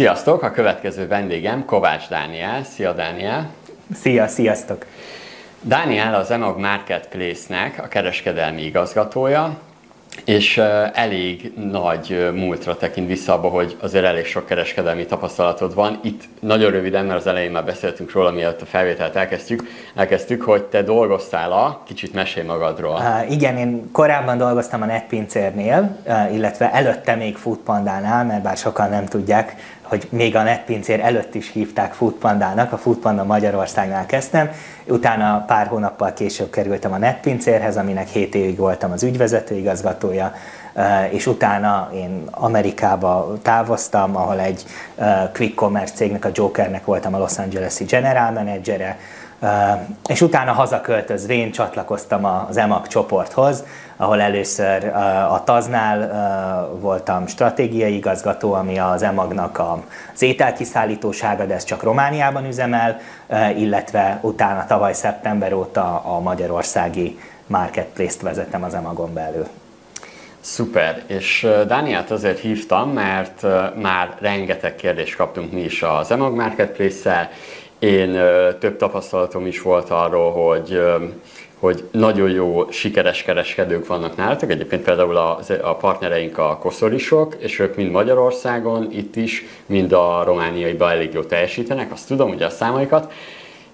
Sziasztok! A következő vendégem Kovács Dániel. Szia Dániel! Szia, sziasztok! Dániel az Emag Marketplace-nek a kereskedelmi igazgatója, és elég nagy múltra tekint vissza abba, hogy azért elég sok kereskedelmi tapasztalatod van. Itt nagyon röviden, mert az elején már beszéltünk róla, mielőtt a felvételt elkezdtük, elkezdtük, hogy te dolgoztál a, kicsit mesélj magadról. Uh, igen, én korábban dolgoztam a Netpincérnél, uh, illetve előtte még Foodpandánál, mert bár sokan nem tudják, hogy még a netpincér előtt is hívták Foodpandának, a Foodpanda Magyarországnál kezdtem, utána pár hónappal később kerültem a netpincérhez, aminek 7 évig voltam az ügyvezető igazgatója, és utána én Amerikába távoztam, ahol egy quick commerce cégnek, a Jokernek voltam a Los Angeles-i general managere, és utána hazaköltözvén csatlakoztam az EMAG csoporthoz, ahol először a TAZ-nál voltam stratégiai igazgató, ami az EMAG-nak az ételkiszállítósága, de ez csak Romániában üzemel, illetve utána tavaly szeptember óta a magyarországi marketplace-t vezetem az EMAG-on belül. Szuper, és Dániát azért hívtam, mert már rengeteg kérdést kaptunk mi is az EMAG Marketplace-szel, én több tapasztalatom is volt arról, hogy hogy nagyon jó, sikeres kereskedők vannak nálatok. Egyébként például a, a partnereink a koszorisok, és ők mind Magyarországon, itt is, mind a romániaiban elég jó teljesítenek, azt tudom, ugye a számaikat,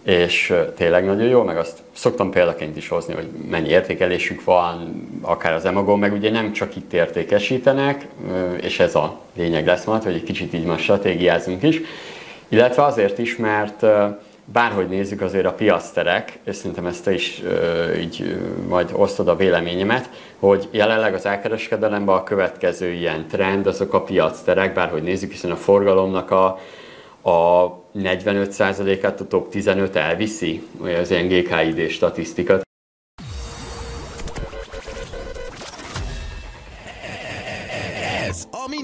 és tényleg nagyon jó, meg azt szoktam példaként is hozni, hogy mennyi értékelésük van, akár az Emagon, meg ugye nem csak itt értékesítenek, és ez a lényeg lesz majd, hogy egy kicsit így már stratégiázunk is, illetve azért is, mert bárhogy nézzük azért a piaszterek, és szerintem ezt te is így majd osztod a véleményemet, hogy jelenleg az elkereskedelemben a következő ilyen trend azok a piacterek, bárhogy nézzük, hiszen a forgalomnak a, a 45%-át a top 15 elviszi, az ilyen GKID statisztika.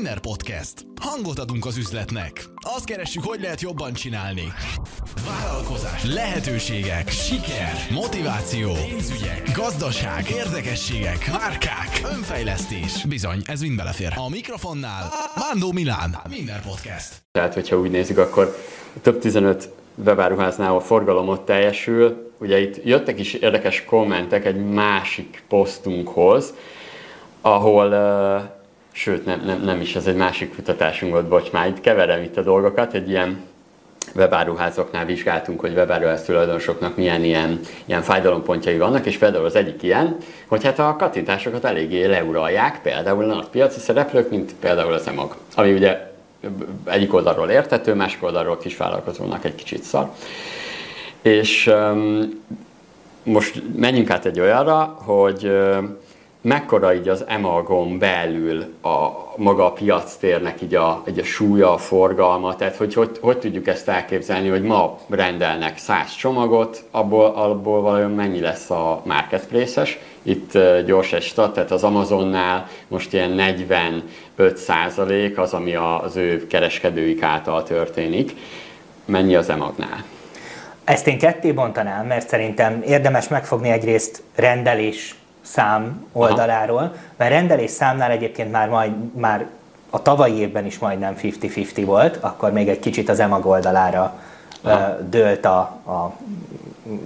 Winner Podcast. Hangot adunk az üzletnek. Azt keressük, hogy lehet jobban csinálni. Vállalkozás, lehetőségek, siker, motiváció, pénzügyek, gazdaság, érdekességek, márkák, önfejlesztés. Bizony, ez mind belefér. A mikrofonnál Mándó Milán, Winner Podcast. Tehát, hogyha úgy nézzük, akkor több 15 webáruháznál a forgalom ott teljesül. Ugye itt jöttek is érdekes kommentek egy másik posztunkhoz, ahol uh, sőt nem, nem, nem is, ez egy másik kutatásunk volt, bocs, már itt keverem itt a dolgokat, egy ilyen webáruházoknál vizsgáltunk, hogy webáruház tulajdonosoknak milyen ilyen, ilyen fájdalompontjai vannak, és például az egyik ilyen, hogy hát a kattintásokat eléggé leuralják, például a nagy piaci szereplők, mint például az EMAG, ami ugye egyik oldalról értető, másik oldalról kisvállalkozónak egy kicsit szar. És um, most menjünk át egy olyanra, hogy um, mekkora így az emagon belül a maga a piactérnek így a, így a súlya, a forgalma, tehát hogy, hogy hogy tudjuk ezt elképzelni, hogy ma rendelnek 100 csomagot, abból, abból vajon mennyi lesz a marketplace-es. Itt gyors egy tehát az Amazonnál most ilyen 45 százalék az, ami az ő kereskedőik által történik. Mennyi az emagnál? Ezt én ketté bontanám, mert szerintem érdemes megfogni egyrészt rendelés szám oldaláról, Aha. mert rendelés számnál egyébként már, majd, már a tavalyi évben is majdnem 50-50 volt, akkor még egy kicsit az EMAG oldalára Aha. dőlt a, a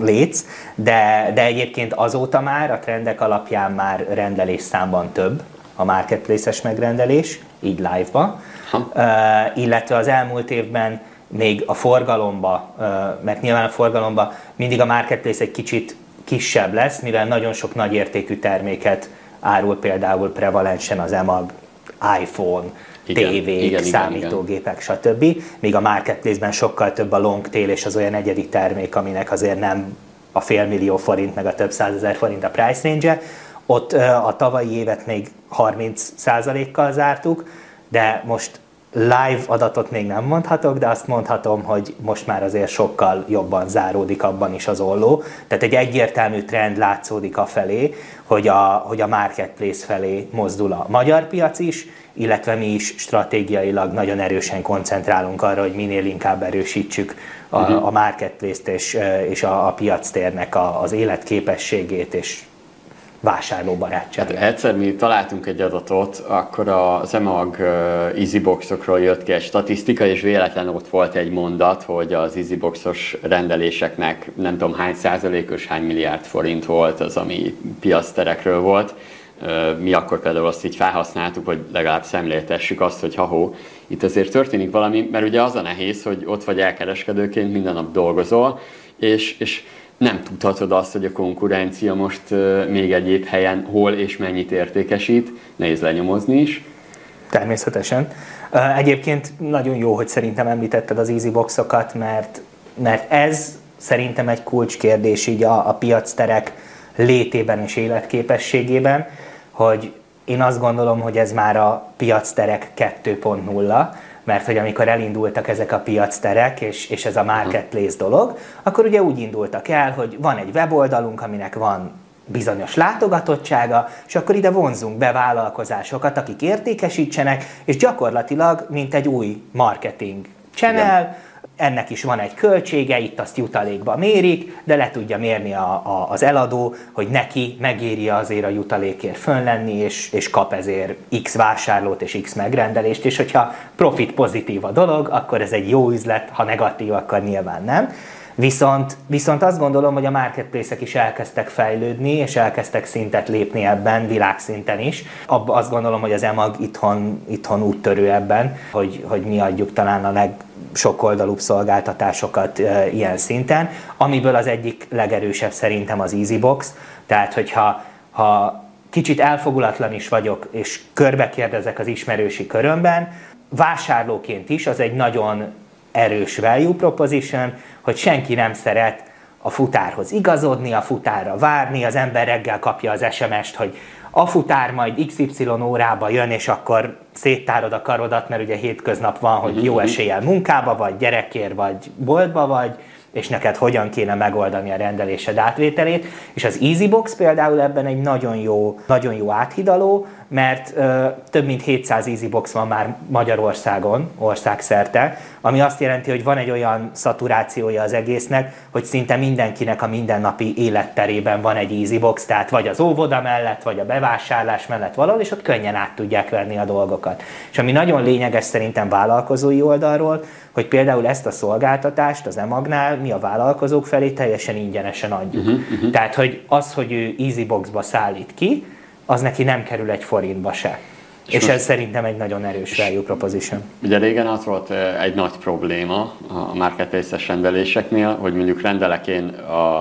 léc, de, de egyébként azóta már a trendek alapján már rendelés számban több a marketplace-es megrendelés, így live-ba, uh, illetve az elmúlt évben még a forgalomba, uh, mert nyilván a forgalomba mindig a marketplace egy kicsit kisebb lesz, mivel nagyon sok nagy értékű terméket árul például prevalensen az EMAG, iPhone, igen, tévék, igen, számítógépek, igen. stb. Míg a marketplace-ben sokkal több a long tail és az olyan egyedi termék, aminek azért nem a fél millió forint, meg a több százezer forint a price range Ott a tavalyi évet még 30%-kal zártuk, de most live adatot még nem mondhatok, de azt mondhatom, hogy most már azért sokkal jobban záródik abban is az olló. Tehát egy egyértelmű trend látszódik a felé, hogy a, hogy a marketplace felé mozdul a magyar piac is, illetve mi is stratégiailag nagyon erősen koncentrálunk arra, hogy minél inkább erősítsük a, uh-huh. a marketplace-t és, és a, a piactérnek a, az életképességét és vásárlóbarátság. Hát egyszer mi találtunk egy adatot, akkor az EMAG EasyBoxokról jött ki egy statisztika, és véletlen ott volt egy mondat, hogy az EasyBoxos rendeléseknek nem tudom hány százalékos, hány milliárd forint volt az, ami piaszterekről volt. Mi akkor például azt így felhasználtuk, hogy legalább szemléltessük azt, hogy ha itt azért történik valami, mert ugye az a nehéz, hogy ott vagy elkereskedőként, minden nap dolgozol, és, és nem tudhatod azt, hogy a konkurencia most még egyéb helyen hol és mennyit értékesít, nehéz lenyomozni is. Természetesen. Egyébként nagyon jó, hogy szerintem említetted az easyboxokat, mert, mert ez szerintem egy kulcskérdés így a, a piacterek létében és életképességében, hogy én azt gondolom, hogy ez már a piacterek 2.0, mert hogy amikor elindultak ezek a piacterek, és, és ez a marketplace dolog, akkor ugye úgy indultak el, hogy van egy weboldalunk, aminek van bizonyos látogatottsága, és akkor ide vonzunk be vállalkozásokat, akik értékesítsenek, és gyakorlatilag, mint egy új marketing channel, Igen ennek is van egy költsége, itt azt jutalékba mérik, de le tudja mérni a, a, az eladó, hogy neki megéri azért a jutalékért fönlenni, és, és kap ezért X vásárlót és X megrendelést, és hogyha profit pozitív a dolog, akkor ez egy jó üzlet, ha negatív, akkor nyilván nem. Viszont, viszont azt gondolom, hogy a marketplace is elkezdtek fejlődni, és elkezdtek szintet lépni ebben, világszinten is. Abba azt gondolom, hogy az EMAG itthon, itthon úttörő ebben, hogy, hogy mi adjuk talán a leg, sokoldalúbb szolgáltatásokat ilyen szinten, amiből az egyik legerősebb szerintem az EasyBox, tehát hogyha ha kicsit elfogulatlan is vagyok, és körbe kérdezek az ismerősi körömben, vásárlóként is az egy nagyon erős value proposition, hogy senki nem szeret a futárhoz igazodni, a futárra várni, az ember reggel kapja az SMS-t, hogy a futár majd XY órába jön, és akkor széttárod a karodat, mert ugye hétköznap van, hogy jó mhm. eséllyel munkába vagy, gyerekért vagy, boltba vagy, és neked hogyan kéne megoldani a rendelésed átvételét. És az EasyBox például ebben egy nagyon jó, nagyon jó áthidaló, mert ö, több mint 700 EasyBox van már Magyarországon, országszerte, ami azt jelenti, hogy van egy olyan szaturációja az egésznek, hogy szinte mindenkinek a mindennapi életterében van egy EasyBox, tehát vagy az óvoda mellett, vagy a bevásárlás mellett valahol, és ott könnyen át tudják venni a dolgokat. És ami nagyon lényeges szerintem vállalkozói oldalról, hogy például ezt a szolgáltatást az emagnál mi a vállalkozók felé teljesen ingyenesen adjuk. Uh-huh, uh-huh. Tehát, hogy az, hogy ő EasyBoxba szállít ki, az neki nem kerül egy forintba se. És, és ez szerintem egy nagyon erős value proposition. Ugye régen az volt egy nagy probléma a marketplace-es rendeléseknél, hogy mondjuk rendelek én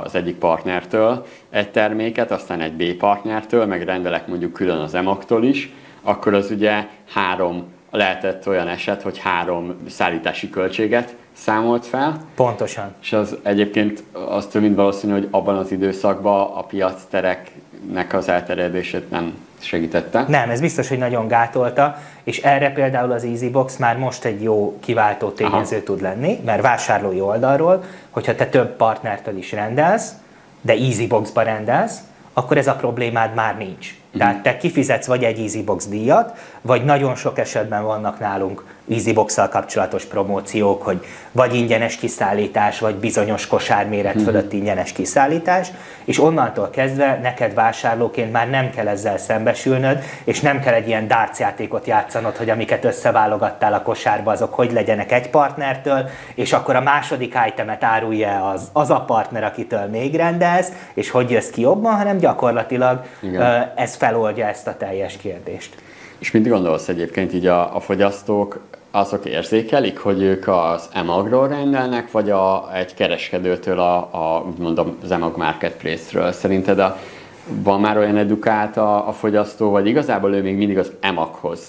az egyik partnertől egy terméket, aztán egy B partnertől, meg rendelek mondjuk külön az emaktól is, akkor az ugye három lehetett olyan eset, hogy három szállítási költséget számolt fel. Pontosan. És az egyébként az több mint valószínű, hogy abban az időszakban a piac tereknek az elterjedését nem segítette. Nem, ez biztos, hogy nagyon gátolta, és erre például az EasyBox már most egy jó kiváltó tényező Aha. tud lenni, mert vásárlói oldalról, hogyha te több partnertől is rendelsz, de EasyBox-ba rendelsz, akkor ez a problémád már nincs. Tehát te kifizetsz vagy egy EasyBox díjat, vagy nagyon sok esetben vannak nálunk easybox kapcsolatos promóciók, hogy vagy ingyenes kiszállítás, vagy bizonyos kosárméret mhm. fölött ingyenes kiszállítás, és onnantól kezdve neked vásárlóként már nem kell ezzel szembesülnöd, és nem kell egy ilyen darts játékot játszanod, hogy amiket összeválogattál a kosárba, azok hogy legyenek egy partnertől, és akkor a második itemet árulja az, az a partner, akitől még rendelsz, és hogy jössz ki jobban, hanem gyakorlatilag Igen. ez feloldja ezt a teljes kérdést. És mit gondolsz egyébként így a, a fogyasztók azok érzékelik, hogy ők az emagról rendelnek, vagy a, egy kereskedőtől a, a mondom, az emag marketplace-ről? Szerinted a, van már olyan edukált a, a fogyasztó, vagy igazából ő még mindig az emaghoz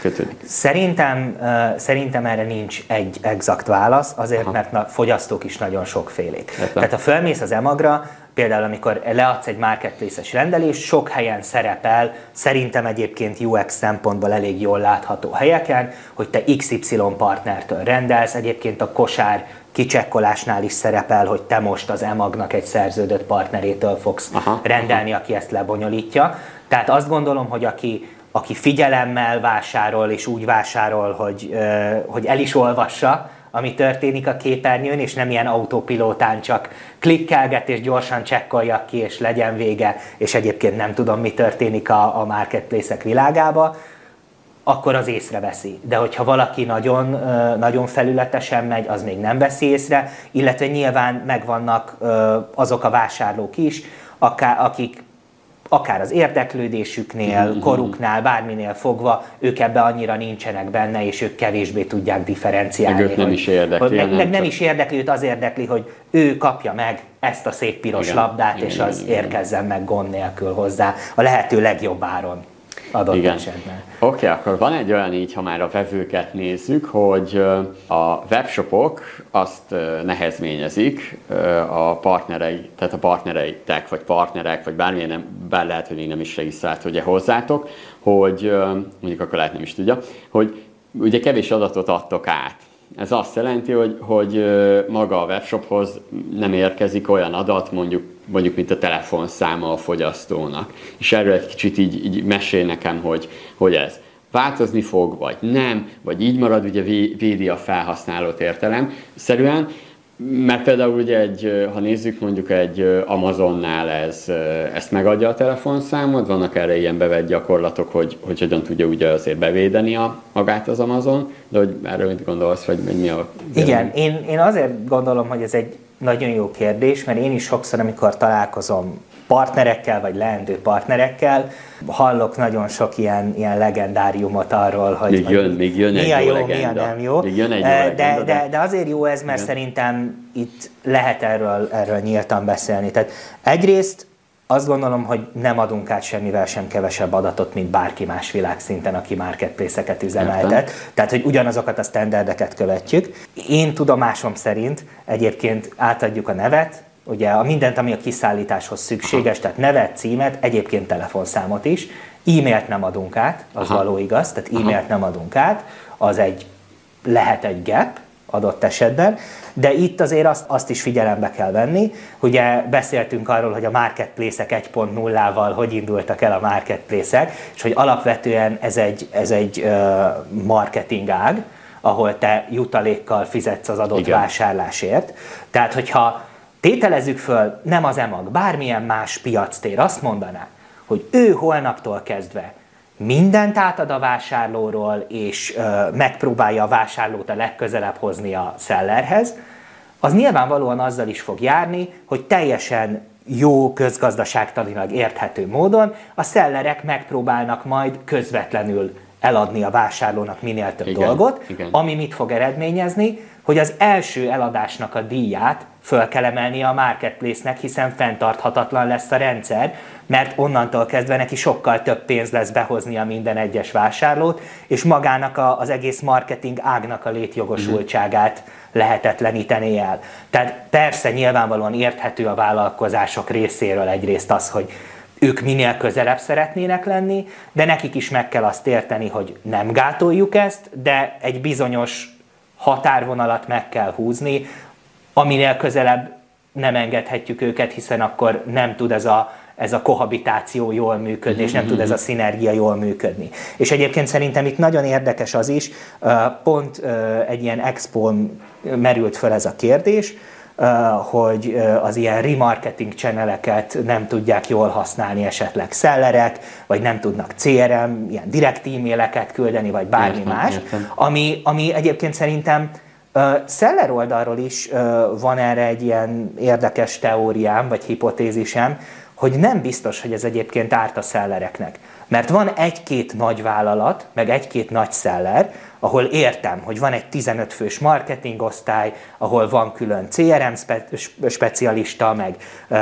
kötődik? Szerintem, uh, szerintem erre nincs egy exakt válasz, azért Aha. mert a fogyasztók is nagyon sokfélék. Értem. Tehát ha fölmész az emagra, például amikor leadsz egy marketplace-es rendelést, sok helyen szerepel, szerintem egyébként UX szempontból elég jól látható helyeken, hogy te XY partnertől rendelsz, egyébként a kosár kicsekkolásnál is szerepel, hogy te most az emagnak egy szerződött partnerétől fogsz aha, rendelni, aha. aki ezt lebonyolítja. Tehát azt gondolom, hogy aki, aki figyelemmel vásárol és úgy vásárol, hogy, hogy el is olvassa ami történik a képernyőn, és nem ilyen autopilótán csak klikkelget és gyorsan csekkoljak ki, és legyen vége, és egyébként nem tudom, mi történik a, a marketplace-ek világába, akkor az észreveszi. De hogyha valaki nagyon, nagyon felületesen megy, az még nem veszi észre, illetve nyilván megvannak azok a vásárlók is, akik akár az érdeklődésüknél, mm-hmm. koruknál, bárminél fogva, ők ebbe annyira nincsenek benne, és ők kevésbé tudják differenciálni. Meg őt nem hogy, is érdekli. Meg, meg nem is érdekli, őt az érdekli, hogy ő kapja meg ezt a szép piros igen, labdát, igen, és az igen, érkezzen meg gond nélkül hozzá a lehető legjobb áron adott Igen. esetben. Oké, okay, akkor van egy olyan így, ha már a vevőket nézzük, hogy a webshopok azt nehezményezik a partnerei, tehát a partnereitek, vagy partnerek, vagy bármilyen, nem, bár lehet, hogy még nem is regisztrált ugye hozzátok, hogy mondjuk akkor lehet nem is tudja, hogy ugye kevés adatot adtok át. Ez azt jelenti, hogy, hogy maga a webshophoz nem érkezik olyan adat, mondjuk mondjuk mint a telefonszáma a fogyasztónak. És erről egy kicsit így, így mesél nekem, hogy, hogy ez változni fog, vagy nem, vagy így marad, ugye védi a felhasználót értelem szerűen, mert például ugye egy, ha nézzük mondjuk egy Amazonnál ez, ezt megadja a telefonszámot, vannak erre ilyen bevett gyakorlatok, hogy, hogy hogyan tudja ugye azért bevédeni a, magát az Amazon, de hogy erről mit gondolsz, vagy mi a... Igen, én, én azért gondolom, hogy ez egy nagyon jó kérdés, mert én is sokszor, amikor találkozom partnerekkel, vagy leendő partnerekkel, hallok nagyon sok ilyen, ilyen legendáriumot arról, hogy még jön, még jön mi a jó, legenda. mi a nem jó. Még jön egy jó de, legenda, de, de, de azért jó ez, mert igen. szerintem itt lehet erről, erről nyíltan beszélni. Tehát egyrészt azt gondolom, hogy nem adunk át semmivel sem kevesebb adatot, mint bárki más világszinten, aki marketplace-eket üzemeltet. Értem. Tehát, hogy ugyanazokat a standardeket követjük. Én tudomásom szerint egyébként átadjuk a nevet, ugye a mindent, ami a kiszállításhoz szükséges, tehát nevet, címet, egyébként telefonszámot is. E-mailt nem adunk át, az Aha. való igaz, tehát e-mailt nem adunk át, az egy lehet egy gap adott esetben, de itt azért azt, azt is figyelembe kell venni. Ugye beszéltünk arról, hogy a marketplace-ek 1.0-val hogy indultak el a marketplace-ek, és hogy alapvetően ez egy, ez egy marketing ág, ahol te jutalékkal fizetsz az adott Igen. vásárlásért. Tehát, hogyha tételezzük föl, nem az EMAG, bármilyen más piactér azt mondaná, hogy ő holnaptól kezdve mindent átad a vásárlóról, és ö, megpróbálja a vásárlót a legközelebb hozni a szellerhez, az nyilvánvalóan azzal is fog járni, hogy teljesen jó közgazdaságtanilag érthető módon a szellerek megpróbálnak majd közvetlenül eladni a vásárlónak minél több igen, dolgot, igen. ami mit fog eredményezni, hogy az első eladásnak a díját föl kell emelni a marketplace-nek, hiszen fenntarthatatlan lesz a rendszer, mert onnantól kezdve neki sokkal több pénz lesz behozni a minden egyes vásárlót, és magának a, az egész marketing ágnak a létjogosultságát lehetetleníteni el. Tehát persze nyilvánvalóan érthető a vállalkozások részéről egyrészt az, hogy ők minél közelebb szeretnének lenni, de nekik is meg kell azt érteni, hogy nem gátoljuk ezt, de egy bizonyos határvonalat meg kell húzni, aminél közelebb nem engedhetjük őket, hiszen akkor nem tud ez a, ez a kohabitáció jól működni, és nem tud ez a szinergia jól működni. És egyébként szerintem itt nagyon érdekes az is, pont egy ilyen expón merült fel ez a kérdés, hogy az ilyen remarketing channeleket nem tudják jól használni esetleg szellerek, vagy nem tudnak CRM, ilyen direkt e-maileket küldeni, vagy bármi értem, más, értem. Ami, ami egyébként szerintem Szeller oldalról is van erre egy ilyen érdekes teóriám, vagy hipotézisem, hogy nem biztos, hogy ez egyébként árt a szellereknek. Mert van egy-két nagy vállalat, meg egy-két nagy szeller, ahol értem, hogy van egy 15 fős marketingosztály, ahol van külön CRM spe- specialista, meg uh,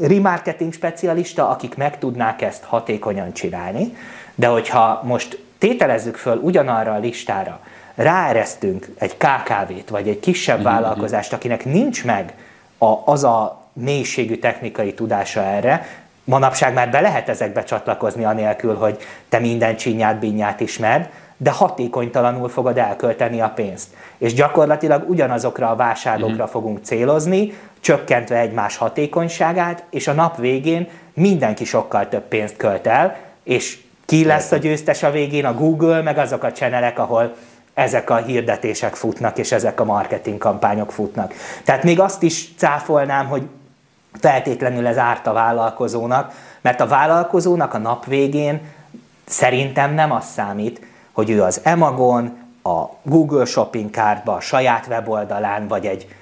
remarketing specialista, akik meg tudnák ezt hatékonyan csinálni. De hogyha most tételezzük föl ugyanarra a listára, ráeresztünk egy KKV-t, vagy egy kisebb mhm, vállalkozást, akinek nincs meg a, az a mélységű technikai tudása erre, manapság már be lehet ezekbe csatlakozni anélkül, hogy te minden csinyát, binyát ismerd, de hatékonytalanul fogod elkölteni a pénzt. És gyakorlatilag ugyanazokra a vásárlókra uh-huh. fogunk célozni, csökkentve egymás hatékonyságát, és a nap végén mindenki sokkal több pénzt költ el, és ki lesz a győztes a végén? A Google, meg azok a csenelek, ahol ezek a hirdetések futnak, és ezek a marketing kampányok futnak. Tehát még azt is cáfolnám, hogy feltétlenül ez árt a vállalkozónak, mert a vállalkozónak a nap végén szerintem nem az számít, hogy ő az Emagon, a Google Shopping Cardba, a saját weboldalán, vagy egy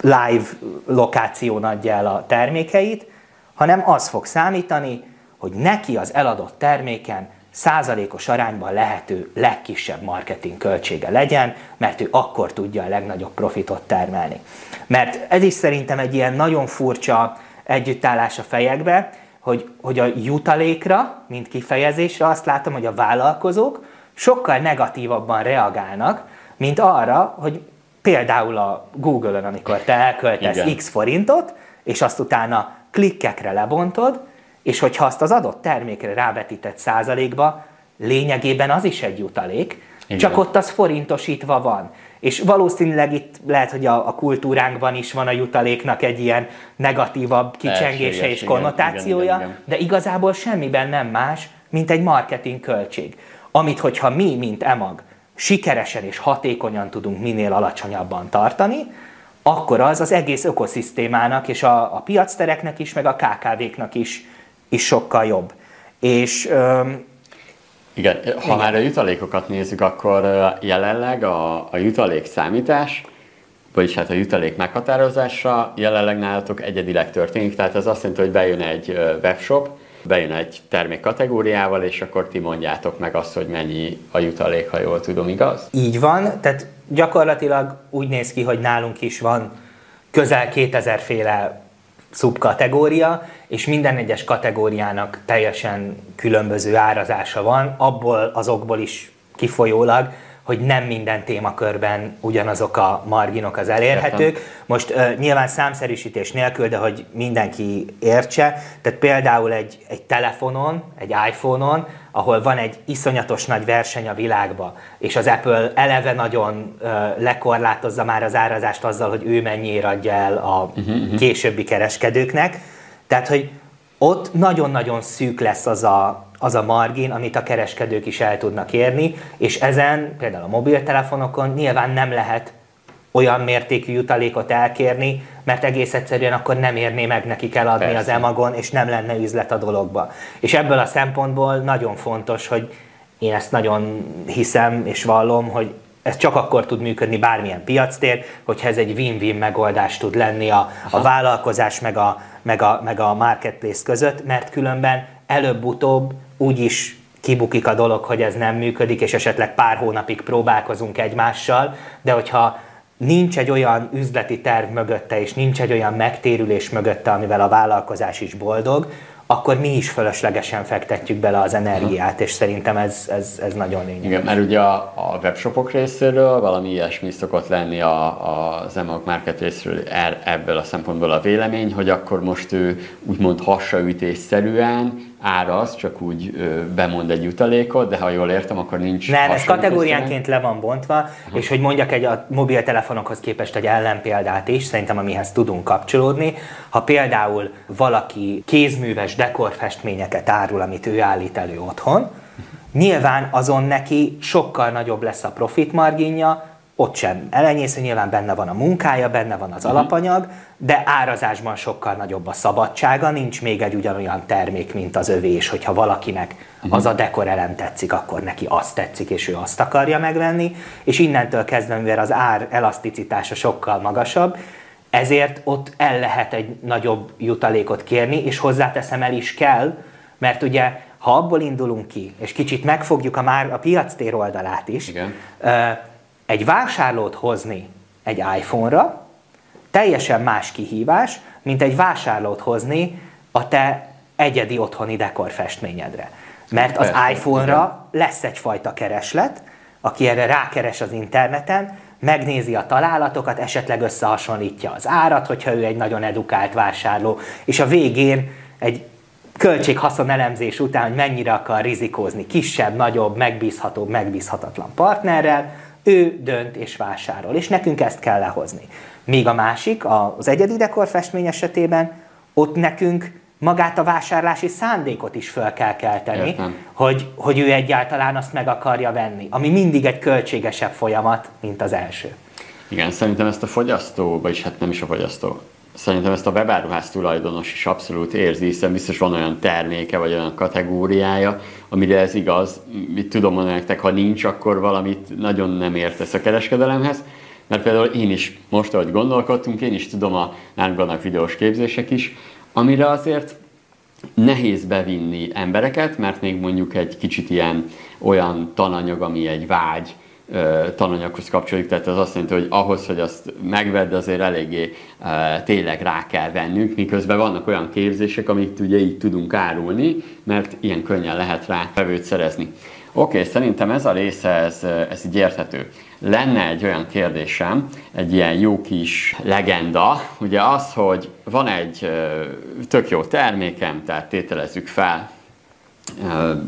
live lokáción adja el a termékeit, hanem az fog számítani, hogy neki az eladott terméken százalékos arányban lehető legkisebb marketing költsége legyen, mert ő akkor tudja a legnagyobb profitot termelni. Mert ez is szerintem egy ilyen nagyon furcsa együttállás a fejekbe, hogy, hogy a jutalékra, mint kifejezésre azt látom, hogy a vállalkozók sokkal negatívabban reagálnak, mint arra, hogy például a Google-ön, amikor te elköltesz Igen. x forintot, és azt utána klikkekre lebontod, és hogyha azt az adott termékre rávetített százalékba, lényegében az is egy jutalék, Igen. csak ott az forintosítva van. És valószínűleg itt lehet, hogy a, a kultúránkban is van a jutaléknak egy ilyen negatívabb kicsengése és konnotációja, igen, igen, igen. de igazából semmiben nem más, mint egy marketing költség. Amit, hogyha mi, mint EMAG, sikeresen és hatékonyan tudunk minél alacsonyabban tartani, akkor az az egész ökoszisztémának és a, a piactereknek is, meg a KKV-knak is, is sokkal jobb. És öm, igen, ha igen. már a jutalékokat nézzük, akkor jelenleg a, a jutalék számítás, vagyis hát a jutalék meghatározása jelenleg nálatok egyedileg történik, tehát ez azt jelenti, hogy bejön egy webshop, bejön egy termék kategóriával, és akkor ti mondjátok meg azt, hogy mennyi a jutalék, ha jól tudom, igaz? Így van, tehát gyakorlatilag úgy néz ki, hogy nálunk is van közel 2000 féle szubkategória, és minden egyes kategóriának teljesen különböző árazása van, abból azokból is kifolyólag, hogy nem minden témakörben ugyanazok a marginok az elérhetők. Most uh, nyilván számszerűsítés nélkül, de hogy mindenki értse, tehát például egy, egy telefonon, egy iPhone-on, ahol van egy iszonyatos nagy verseny a világba, és az Apple eleve nagyon uh, lekorlátozza már az árazást azzal, hogy ő mennyire adja el a uh-huh, későbbi kereskedőknek. Tehát, hogy ott nagyon-nagyon szűk lesz az a, az a margin, amit a kereskedők is el tudnak érni, és ezen például a mobiltelefonokon nyilván nem lehet olyan mértékű jutalékot elkérni, mert egész egyszerűen akkor nem érné meg nekik eladni Persze. az emagon, és nem lenne üzlet a dologba. És ebből a szempontból nagyon fontos, hogy én ezt nagyon hiszem és vallom, hogy ez csak akkor tud működni bármilyen piactér, hogyha ez egy win-win megoldás tud lenni a, a vállalkozás meg a, meg, a, meg a marketplace között, mert különben előbb-utóbb úgyis kibukik a dolog, hogy ez nem működik, és esetleg pár hónapig próbálkozunk egymással, de hogyha nincs egy olyan üzleti terv mögötte, és nincs egy olyan megtérülés mögötte, amivel a vállalkozás is boldog, akkor mi is fölöslegesen fektetjük bele az energiát, és szerintem ez, ez, ez nagyon lényeges. Igen, mert ugye a, a webshopok részéről valami ilyesmi szokott lenni a, a, az EMAG Market részéről er, ebből a szempontból a vélemény, hogy akkor most ő úgymond hassaütésszerűen áraz, csak úgy bemond egy jutalékot, de ha jól értem, akkor nincs... Nem, ez kategóriánként le van bontva, uh-huh. és hogy mondjak egy a mobiltelefonokhoz képest egy ellenpéldát is, szerintem amihez tudunk kapcsolódni. Ha például valaki kézműves dekorfestményeket árul, amit ő állít elő otthon, nyilván azon neki sokkal nagyobb lesz a profit marginja, ott sem elenyésző, nyilván benne van a munkája, benne van az uh-huh. alapanyag, de árazásban sokkal nagyobb a szabadsága, nincs még egy ugyanolyan termék, mint az övé, és hogyha valakinek uh-huh. az a dekorelem tetszik, akkor neki azt tetszik, és ő azt akarja megvenni, és innentől kezdve, mivel az ár elaszticitása sokkal magasabb, ezért ott el lehet egy nagyobb jutalékot kérni, és hozzáteszem el is kell, mert ugye ha abból indulunk ki, és kicsit megfogjuk a, már a piactér oldalát is, Igen. Egy vásárlót hozni egy iPhone-ra, teljesen más kihívás, mint egy vásárlót hozni a te egyedi otthoni dekorfestményedre. Mert az iPhone-ra lesz egyfajta kereslet, aki erre rákeres az interneten, megnézi a találatokat, esetleg összehasonlítja az árat, hogyha ő egy nagyon edukált vásárló, és a végén egy költség-haszon elemzés után, hogy mennyire akar rizikózni kisebb, nagyobb, megbízhatóbb, megbízhatatlan partnerrel, ő dönt és vásárol, és nekünk ezt kell lehozni. Míg a másik, az egyedi dekorfestmény esetében, ott nekünk magát a vásárlási szándékot is föl kell kelteni, hogy, hogy ő egyáltalán azt meg akarja venni, ami mindig egy költségesebb folyamat, mint az első. Igen, szerintem ezt a fogyasztó, vagyis hát nem is a fogyasztó, szerintem ezt a webáruház tulajdonos is abszolút érzi, hiszen biztos van olyan terméke, vagy olyan kategóriája, amire ez igaz. Mit tudom mondani nektek, ha nincs, akkor valamit nagyon nem értesz a kereskedelemhez. Mert például én is, most ahogy gondolkodtunk, én is tudom, a nálunk vannak videós képzések is, amire azért nehéz bevinni embereket, mert még mondjuk egy kicsit ilyen olyan tananyag, ami egy vágy, tananyaghoz kapcsolódik, tehát az azt jelenti, hogy ahhoz, hogy azt megvedd, azért eléggé tényleg rá kell vennünk, miközben vannak olyan képzések, amit ugye így tudunk árulni, mert ilyen könnyen lehet rá vevőt szerezni. Oké, okay, szerintem ez a része, ez, ez így érthető. Lenne egy olyan kérdésem, egy ilyen jó kis legenda, ugye az, hogy van egy tök jó termékem, tehát tételezzük fel,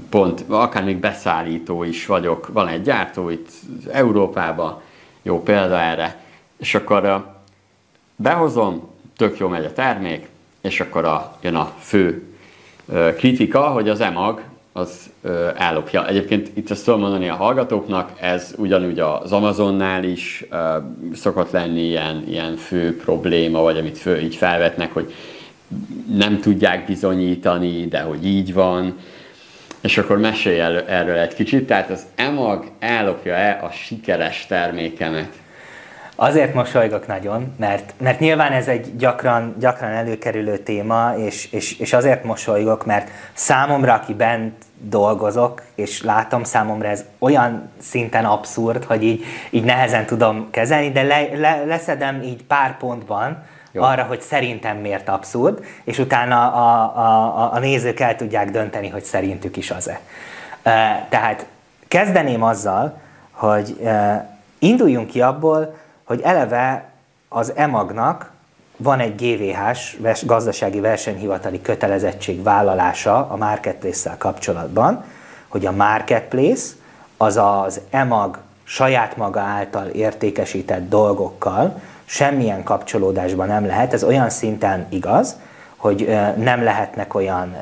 pont akár még beszállító is vagyok, van egy gyártó itt Európában, jó példa erre, és akkor behozom, tök jó megy a termék, és akkor a, jön a fő kritika, hogy az emag az ellopja. Egyébként itt ezt tudom mondani a hallgatóknak, ez ugyanúgy az Amazonnál is szokott lenni ilyen, ilyen fő probléma, vagy amit fő, így felvetnek, hogy nem tudják bizonyítani, de hogy így van és akkor mesélj el, erről egy kicsit, tehát az EMAG ellopja-e a sikeres termékemet? Azért mosolygok nagyon, mert, mert nyilván ez egy gyakran, gyakran előkerülő téma, és, és, és azért mosolygok, mert számomra, aki bent dolgozok, és látom számomra ez olyan szinten abszurd, hogy így, így nehezen tudom kezelni, de le, le, leszedem így pár pontban, jó. arra, hogy szerintem miért abszurd, és utána a, a, a nézők el tudják dönteni, hogy szerintük is az-e. Tehát kezdeném azzal, hogy induljunk ki abból, hogy eleve az EMAG-nak van egy GVH-s gazdasági versenyhivatali kötelezettség vállalása a marketplace-szel kapcsolatban, hogy a marketplace az az EMAG saját maga által értékesített dolgokkal semmilyen kapcsolódásban nem lehet. Ez olyan szinten igaz, hogy nem lehetnek olyan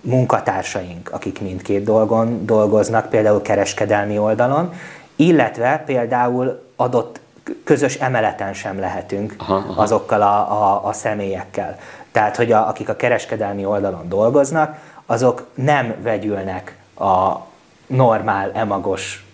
munkatársaink, akik mindkét dolgon dolgoznak, például kereskedelmi oldalon, illetve például adott közös emeleten sem lehetünk aha, aha. azokkal a, a, a személyekkel. Tehát, hogy a, akik a kereskedelmi oldalon dolgoznak, azok nem vegyülnek a normál emagos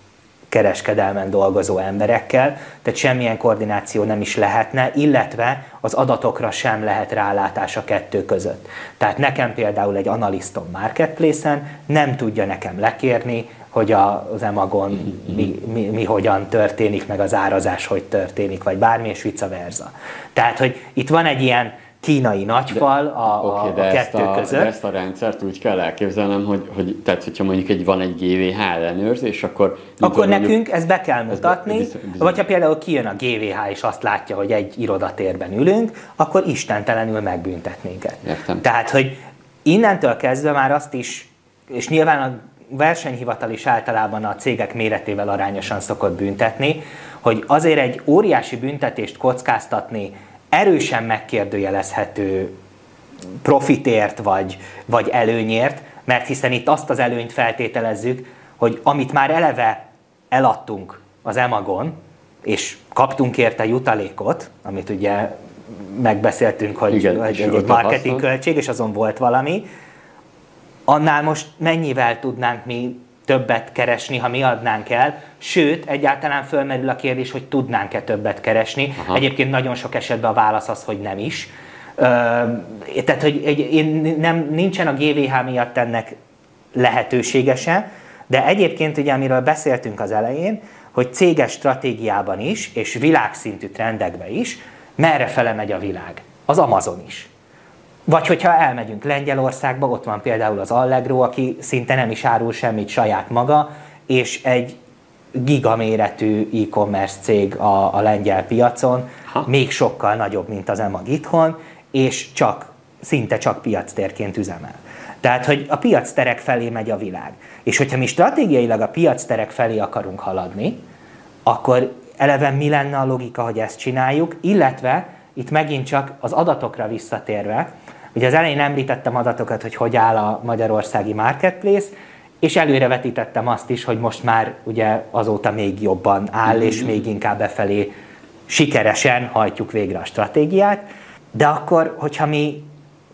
kereskedelmen dolgozó emberekkel, tehát semmilyen koordináció nem is lehetne, illetve az adatokra sem lehet rálátás a kettő között. Tehát nekem például egy analisztom marketplace-en nem tudja nekem lekérni, hogy az emagon mi, mi, mi hogyan történik, meg az árazás hogy történik, vagy bármi, és vice versa. Tehát, hogy itt van egy ilyen kínai nagyfal a, okay, a, de a kettő ezt a, között. De ezt a rendszert úgy kell elképzelnem, hogy, hogy tehát, hogyha mondjuk egy, van egy GVH ellenőrzés, akkor... Akkor nekünk mondjuk, ezt be kell mutatni, ez bizony. vagy ha például kijön a GVH és azt látja, hogy egy irodatérben ülünk, akkor istentelenül megbüntet minket. Értem. Tehát, hogy innentől kezdve már azt is, és nyilván a versenyhivatal is általában a cégek méretével arányosan szokott büntetni, hogy azért egy óriási büntetést kockáztatni erősen megkérdőjelezhető profitért vagy, vagy előnyért, mert hiszen itt azt az előnyt feltételezzük, hogy amit már eleve eladtunk az emagon, és kaptunk érte jutalékot, amit ugye megbeszéltünk, hogy, Igen, hogy egy marketing költség, és azon volt valami, annál most mennyivel tudnánk mi többet keresni, ha mi adnánk el, sőt, egyáltalán fölmerül a kérdés, hogy tudnánk-e többet keresni. Aha. Egyébként nagyon sok esetben a válasz az, hogy nem is. Ö, tehát, hogy egy, én nem, nincsen a GVH miatt ennek lehetősége se, de egyébként ugye, amiről beszéltünk az elején, hogy céges stratégiában is, és világszintű trendekbe is, merre fele megy a világ. Az Amazon is. Vagy hogyha elmegyünk Lengyelországba, ott van például az Allegro, aki szinte nem is árul semmit saját maga, és egy gigaméretű e-commerce cég a, a lengyel piacon, ha. még sokkal nagyobb, mint az EMAG itthon, és csak, szinte csak piactérként üzemel. Tehát, hogy a piacterek felé megy a világ. És hogyha mi stratégiailag a piacterek felé akarunk haladni, akkor eleve mi lenne a logika, hogy ezt csináljuk, illetve itt megint csak az adatokra visszatérve, Ugye az elején említettem adatokat, hogy hogy áll a magyarországi marketplace, és előrevetítettem azt is, hogy most már ugye azóta még jobban áll, mm-hmm. és még inkább befelé sikeresen hajtjuk végre a stratégiát. De akkor, hogyha mi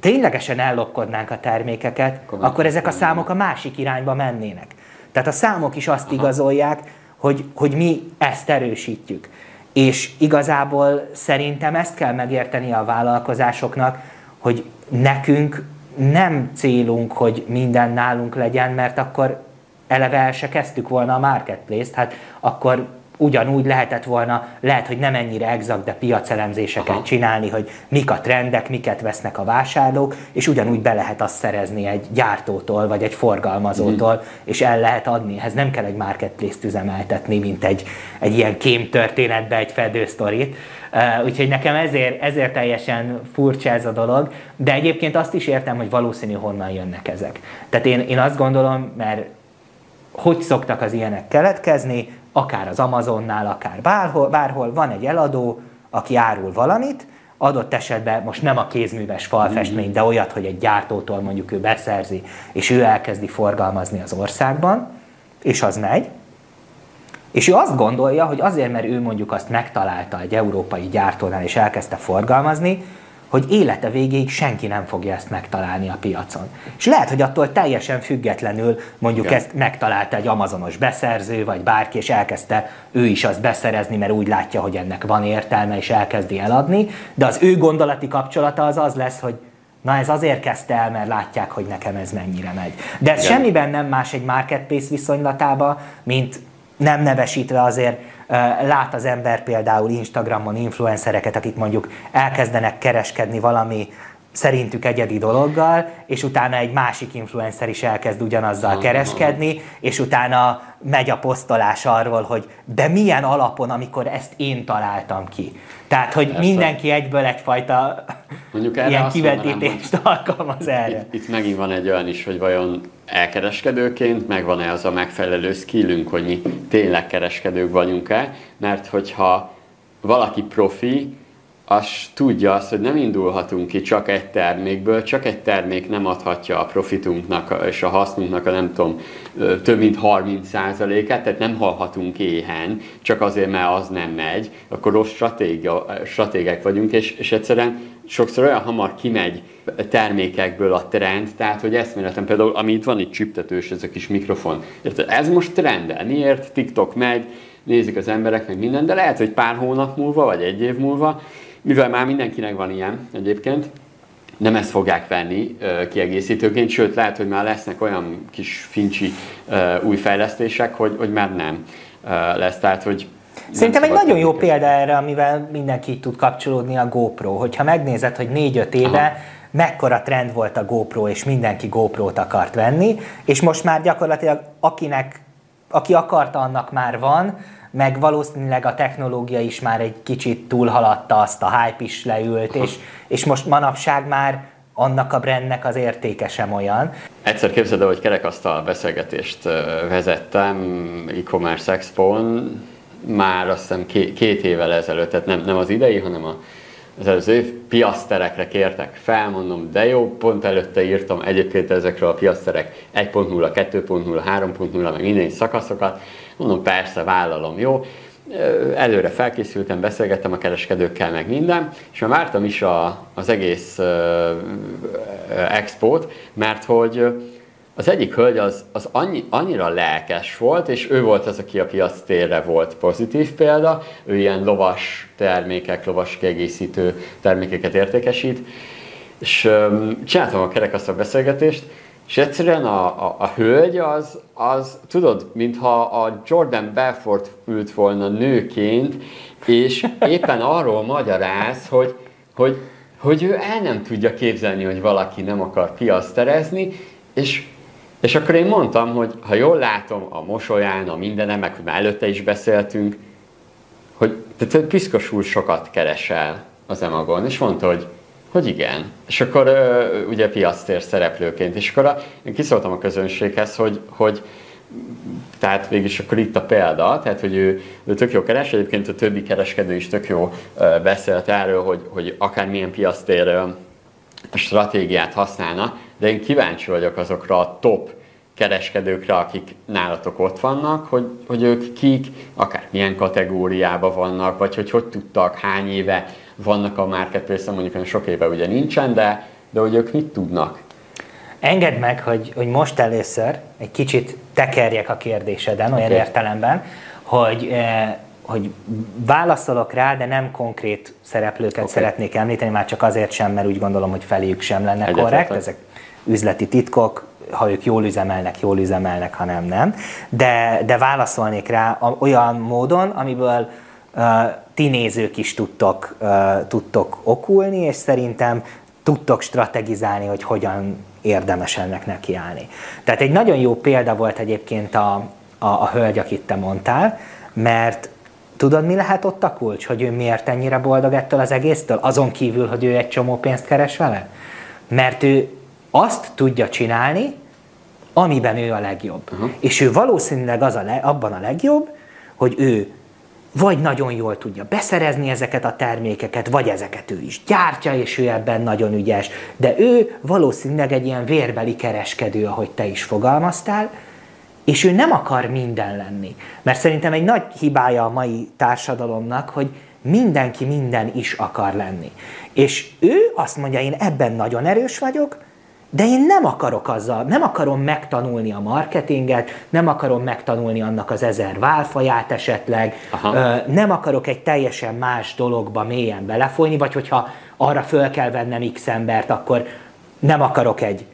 ténylegesen ellopkodnánk a termékeket, akkor, akkor ezek a számok a másik irányba mennének. Tehát a számok is azt Aha. igazolják, hogy, hogy mi ezt erősítjük. És igazából szerintem ezt kell megérteni a vállalkozásoknak, hogy nekünk nem célunk, hogy minden nálunk legyen, mert akkor eleve el se kezdtük volna a marketplace-t, hát akkor ugyanúgy lehetett volna, lehet, hogy nem ennyire exakt, de piacelemzéseket Aha. csinálni, hogy mik a trendek, miket vesznek a vásárlók, és ugyanúgy be lehet azt szerezni egy gyártótól, vagy egy forgalmazótól, mm. és el lehet adni. Ez nem kell egy marketplace-t üzemeltetni, mint egy, egy ilyen kém történetbe egy fedősztorit. Uh, úgyhogy nekem ezért, ezért teljesen furcsa ez a dolog, de egyébként azt is értem, hogy valószínű honnan jönnek ezek. Tehát én, én azt gondolom, mert hogy szoktak az ilyenek keletkezni, akár az Amazonnál, akár bárhol, bárhol. Van egy eladó, aki árul valamit, adott esetben most nem a kézműves falfestmény, de olyat, hogy egy gyártótól mondjuk ő beszerzi, és ő elkezdi forgalmazni az országban, és az megy, és ő azt gondolja, hogy azért, mert ő mondjuk azt megtalálta egy európai gyártónál, és elkezdte forgalmazni, hogy élete végéig senki nem fogja ezt megtalálni a piacon. És lehet, hogy attól teljesen függetlenül mondjuk Igen. ezt megtalálta egy amazonos beszerző, vagy bárki, és elkezdte ő is azt beszerezni, mert úgy látja, hogy ennek van értelme, és elkezdi eladni, de az ő gondolati kapcsolata az az lesz, hogy Na ez azért kezdte el, mert látják, hogy nekem ez mennyire megy. De ez Igen. semmiben nem más egy marketplace viszonylatába, mint nem nevesítve azért lát az ember például Instagramon influencereket, akik mondjuk elkezdenek kereskedni valami szerintük egyedi dologgal, és utána egy másik influencer is elkezd ugyanazzal kereskedni, és utána megy a posztolás arról, hogy de milyen alapon, amikor ezt én találtam ki. Tehát, hogy Persze. mindenki egyből egyfajta Mondjuk ilyen kivetítést mondanám, alkalmaz erre. Itt, itt megint van egy olyan is, hogy vajon elkereskedőként megvan-e az a megfelelő skillünk, hogy mi tényleg kereskedők vagyunk-e, mert hogyha valaki profi, az tudja azt, hogy nem indulhatunk ki csak egy termékből, csak egy termék nem adhatja a profitunknak és a hasznunknak a nem tudom, több mint 30%-át, tehát nem halhatunk éhen, csak azért, mert az nem megy, akkor rossz stratégia, stratégek vagyunk, és, és egyszerűen sokszor olyan hamar kimegy termékekből a trend, tehát hogy eszméletem például, ami itt van itt csiptetős, ez a kis mikrofon. Ez most trendel. Miért? TikTok megy, nézik az emberek, meg minden, de lehet, hogy pár hónap múlva, vagy egy év múlva, mivel már mindenkinek van ilyen egyébként, nem ezt fogják venni kiegészítőként, sőt lehet, hogy már lesznek olyan kis fincsi új fejlesztések, hogy, hogy már nem lesz. Tehát, hogy Szerintem egy nagyon jó példa erre, amivel mindenki tud kapcsolódni a GoPro. Hogyha megnézed, hogy 4-5 éve Aha. mekkora trend volt a GoPro, és mindenki GoPro-t akart venni, és most már gyakorlatilag akinek, aki akarta, annak már van, meg valószínűleg a technológia is már egy kicsit túlhaladta azt, a hype is leült, és, és most manapság már annak a brandnek az értéke sem olyan. Egyszer képzeld el, hogy kerekasztal beszélgetést vezettem e-commerce expo-n, már azt hiszem két évvel ezelőtt, tehát nem, nem az idei, hanem a, az előző év piaszterekre kértek fel, mondom, de jó, pont előtte írtam egyébként ezekről a piaszterek 1.0, 2.0, 3.0, meg minden szakaszokat, mondom, persze, vállalom, jó. Előre felkészültem, beszélgettem a kereskedőkkel, meg minden, és már vártam is a, az egész uh, expót, mert hogy az egyik hölgy az, az annyi, annyira lelkes volt, és ő volt az, aki a piac térre volt pozitív példa, ő ilyen lovas termékek, lovas kiegészítő termékeket értékesít, és um, csináltam a kerekasztal beszélgetést, és egyszerűen a, a, a hölgy az, az, tudod, mintha a Jordan Belfort ült volna nőként, és éppen arról magyaráz, hogy, hogy, hogy ő el nem tudja képzelni, hogy valaki nem akar piaszterezni, és és akkor én mondtam, hogy ha jól látom a mosolyán, a mindenem, meg hogy már előtte is beszéltünk, hogy te piszkosul sokat keresel az emagon, és mondta, hogy hogy igen. És akkor ugye piasztér szereplőként, és akkor a, én kiszóltam a közönséghez, hogy, hogy tehát végülis akkor itt a példa, tehát hogy ő, ő tök jó keres, egyébként a többi kereskedő is tök jó beszélt erről, hogy, hogy akármilyen piasztér stratégiát használna, de én kíváncsi vagyok azokra a top kereskedőkre, akik nálatok ott vannak, hogy, hogy ők kik, akár milyen kategóriában vannak, vagy hogy hogy tudtak, hány éve vannak a marketplace mondjuk sok éve ugye nincsen, de, de hogy ők mit tudnak. Engedd meg, hogy, hogy most először egy kicsit tekerjek a kérdéseden, olyan okay. értelemben, hogy, eh, hogy válaszolok rá, de nem konkrét szereplőket okay. szeretnék említeni, már csak azért sem, mert úgy gondolom, hogy feléjük sem lenne Egyetlen. korrekt. Ezek üzleti titkok, ha ők jól üzemelnek, jól üzemelnek, ha nem, nem. De, de válaszolnék rá olyan módon, amiből uh, ti nézők is tudtok, tudtok okulni, és szerintem tudtok strategizálni, hogy hogyan érdemes ennek nekiállni. Tehát egy nagyon jó példa volt egyébként a, a, a hölgy, akit te mondtál, mert tudod, mi lehet ott a kulcs, hogy ő miért ennyire boldog ettől az egésztől, azon kívül, hogy ő egy csomó pénzt keres vele? Mert ő azt tudja csinálni, amiben ő a legjobb. Uh-huh. És ő valószínűleg az a le, abban a legjobb, hogy ő vagy nagyon jól tudja beszerezni ezeket a termékeket, vagy ezeket ő is gyártja, és ő ebben nagyon ügyes. De ő valószínűleg egy ilyen vérbeli kereskedő, ahogy te is fogalmaztál, és ő nem akar minden lenni. Mert szerintem egy nagy hibája a mai társadalomnak, hogy mindenki minden is akar lenni. És ő azt mondja, én ebben nagyon erős vagyok, de én nem akarok azzal, nem akarom megtanulni a marketinget, nem akarom megtanulni annak az ezer válfaját esetleg, Aha. nem akarok egy teljesen más dologba mélyen belefolyni, vagy hogyha arra föl kell vennem x embert, akkor nem akarok egy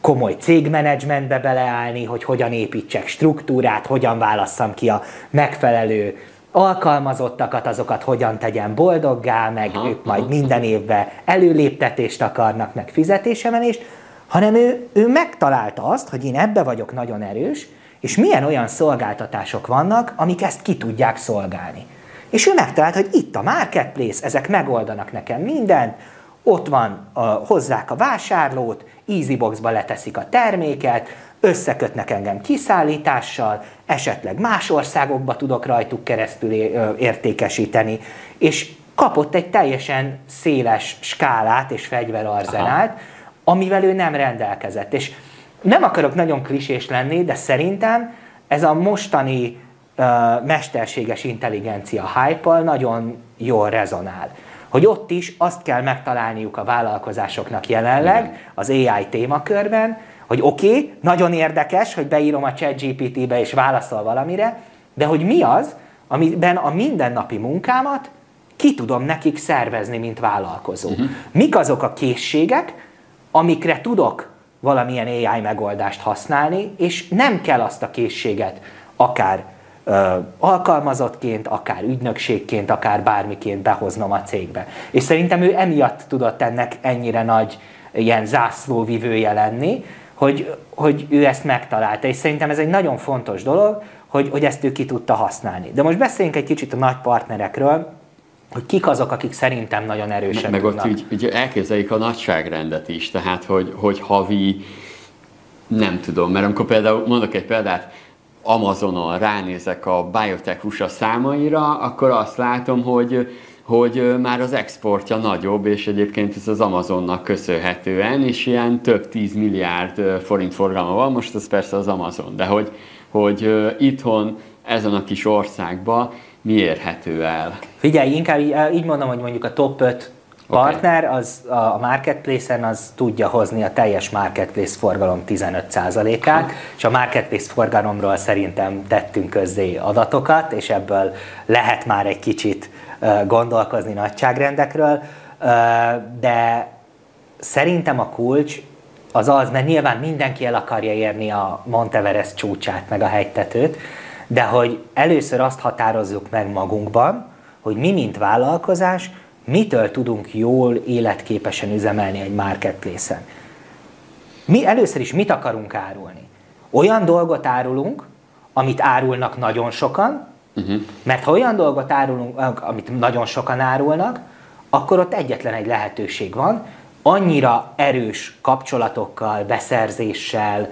komoly cégmenedzsmentbe beleállni, hogy hogyan építsek struktúrát, hogyan válasszam ki a megfelelő alkalmazottakat, azokat hogyan tegyen boldoggá, meg aha, ők majd aha. minden évben előléptetést akarnak, meg fizetésemelést, hanem ő, ő megtalálta azt, hogy én ebbe vagyok nagyon erős, és milyen olyan szolgáltatások vannak, amik ezt ki tudják szolgálni. És ő megtalálta, hogy itt a marketplace, ezek megoldanak nekem mindent, ott van, a, hozzák a vásárlót, Easyboxba leteszik a terméket, összekötnek engem kiszállítással, esetleg más országokba tudok rajtuk keresztül értékesíteni, és kapott egy teljesen széles skálát és fegyverarzenált, Aha amivel ő nem rendelkezett. És nem akarok nagyon klisés lenni, de szerintem ez a mostani uh, mesterséges intelligencia hype nagyon jól rezonál. Hogy ott is azt kell megtalálniuk a vállalkozásoknak jelenleg az AI témakörben, hogy oké, okay, nagyon érdekes, hogy beírom a chat GPT-be és válaszol valamire, de hogy mi az, amiben a mindennapi munkámat ki tudom nekik szervezni, mint vállalkozó. Uh-huh. Mik azok a készségek, amikre tudok valamilyen AI megoldást használni, és nem kell azt a készséget akár ö, alkalmazottként, akár ügynökségként, akár bármiként behoznom a cégbe. És szerintem ő emiatt tudott ennek ennyire nagy ilyen zászlóvivője lenni, hogy, hogy ő ezt megtalálta. És szerintem ez egy nagyon fontos dolog, hogy, hogy ezt ő ki tudta használni. De most beszéljünk egy kicsit a nagy partnerekről, hogy kik azok, akik szerintem nagyon erősen Meg tudnak. ott úgy, úgy elképzeljük a nagyságrendet is, tehát hogy, hogy havi, nem tudom, mert amikor például, mondok egy példát, Amazonon ránézek a biotech USA számaira, akkor azt látom, hogy, hogy már az exportja nagyobb, és egyébként ez az Amazonnak köszönhetően, és ilyen több 10 milliárd forint forgalma van, most ez persze az Amazon, de hogy, hogy itthon, ezen a kis országban mi érhető el? Figyelj, inkább így, így mondom, hogy mondjuk a top 5 partner az a marketplace-en az tudja hozni a teljes marketplace forgalom 15%-át, és a marketplace forgalomról szerintem tettünk közzé adatokat, és ebből lehet már egy kicsit gondolkozni nagyságrendekről, de szerintem a kulcs az az, mert nyilván mindenki el akarja érni a Monteverest csúcsát, meg a hegytetőt, de hogy először azt határozzuk meg magunkban, hogy mi, mint vállalkozás, mitől tudunk jól, életképesen üzemelni egy marketplace-en. Mi először is mit akarunk árulni? Olyan dolgot árulunk, amit árulnak nagyon sokan, uh-huh. mert ha olyan dolgot árulunk, amit nagyon sokan árulnak, akkor ott egyetlen egy lehetőség van, annyira erős kapcsolatokkal, beszerzéssel,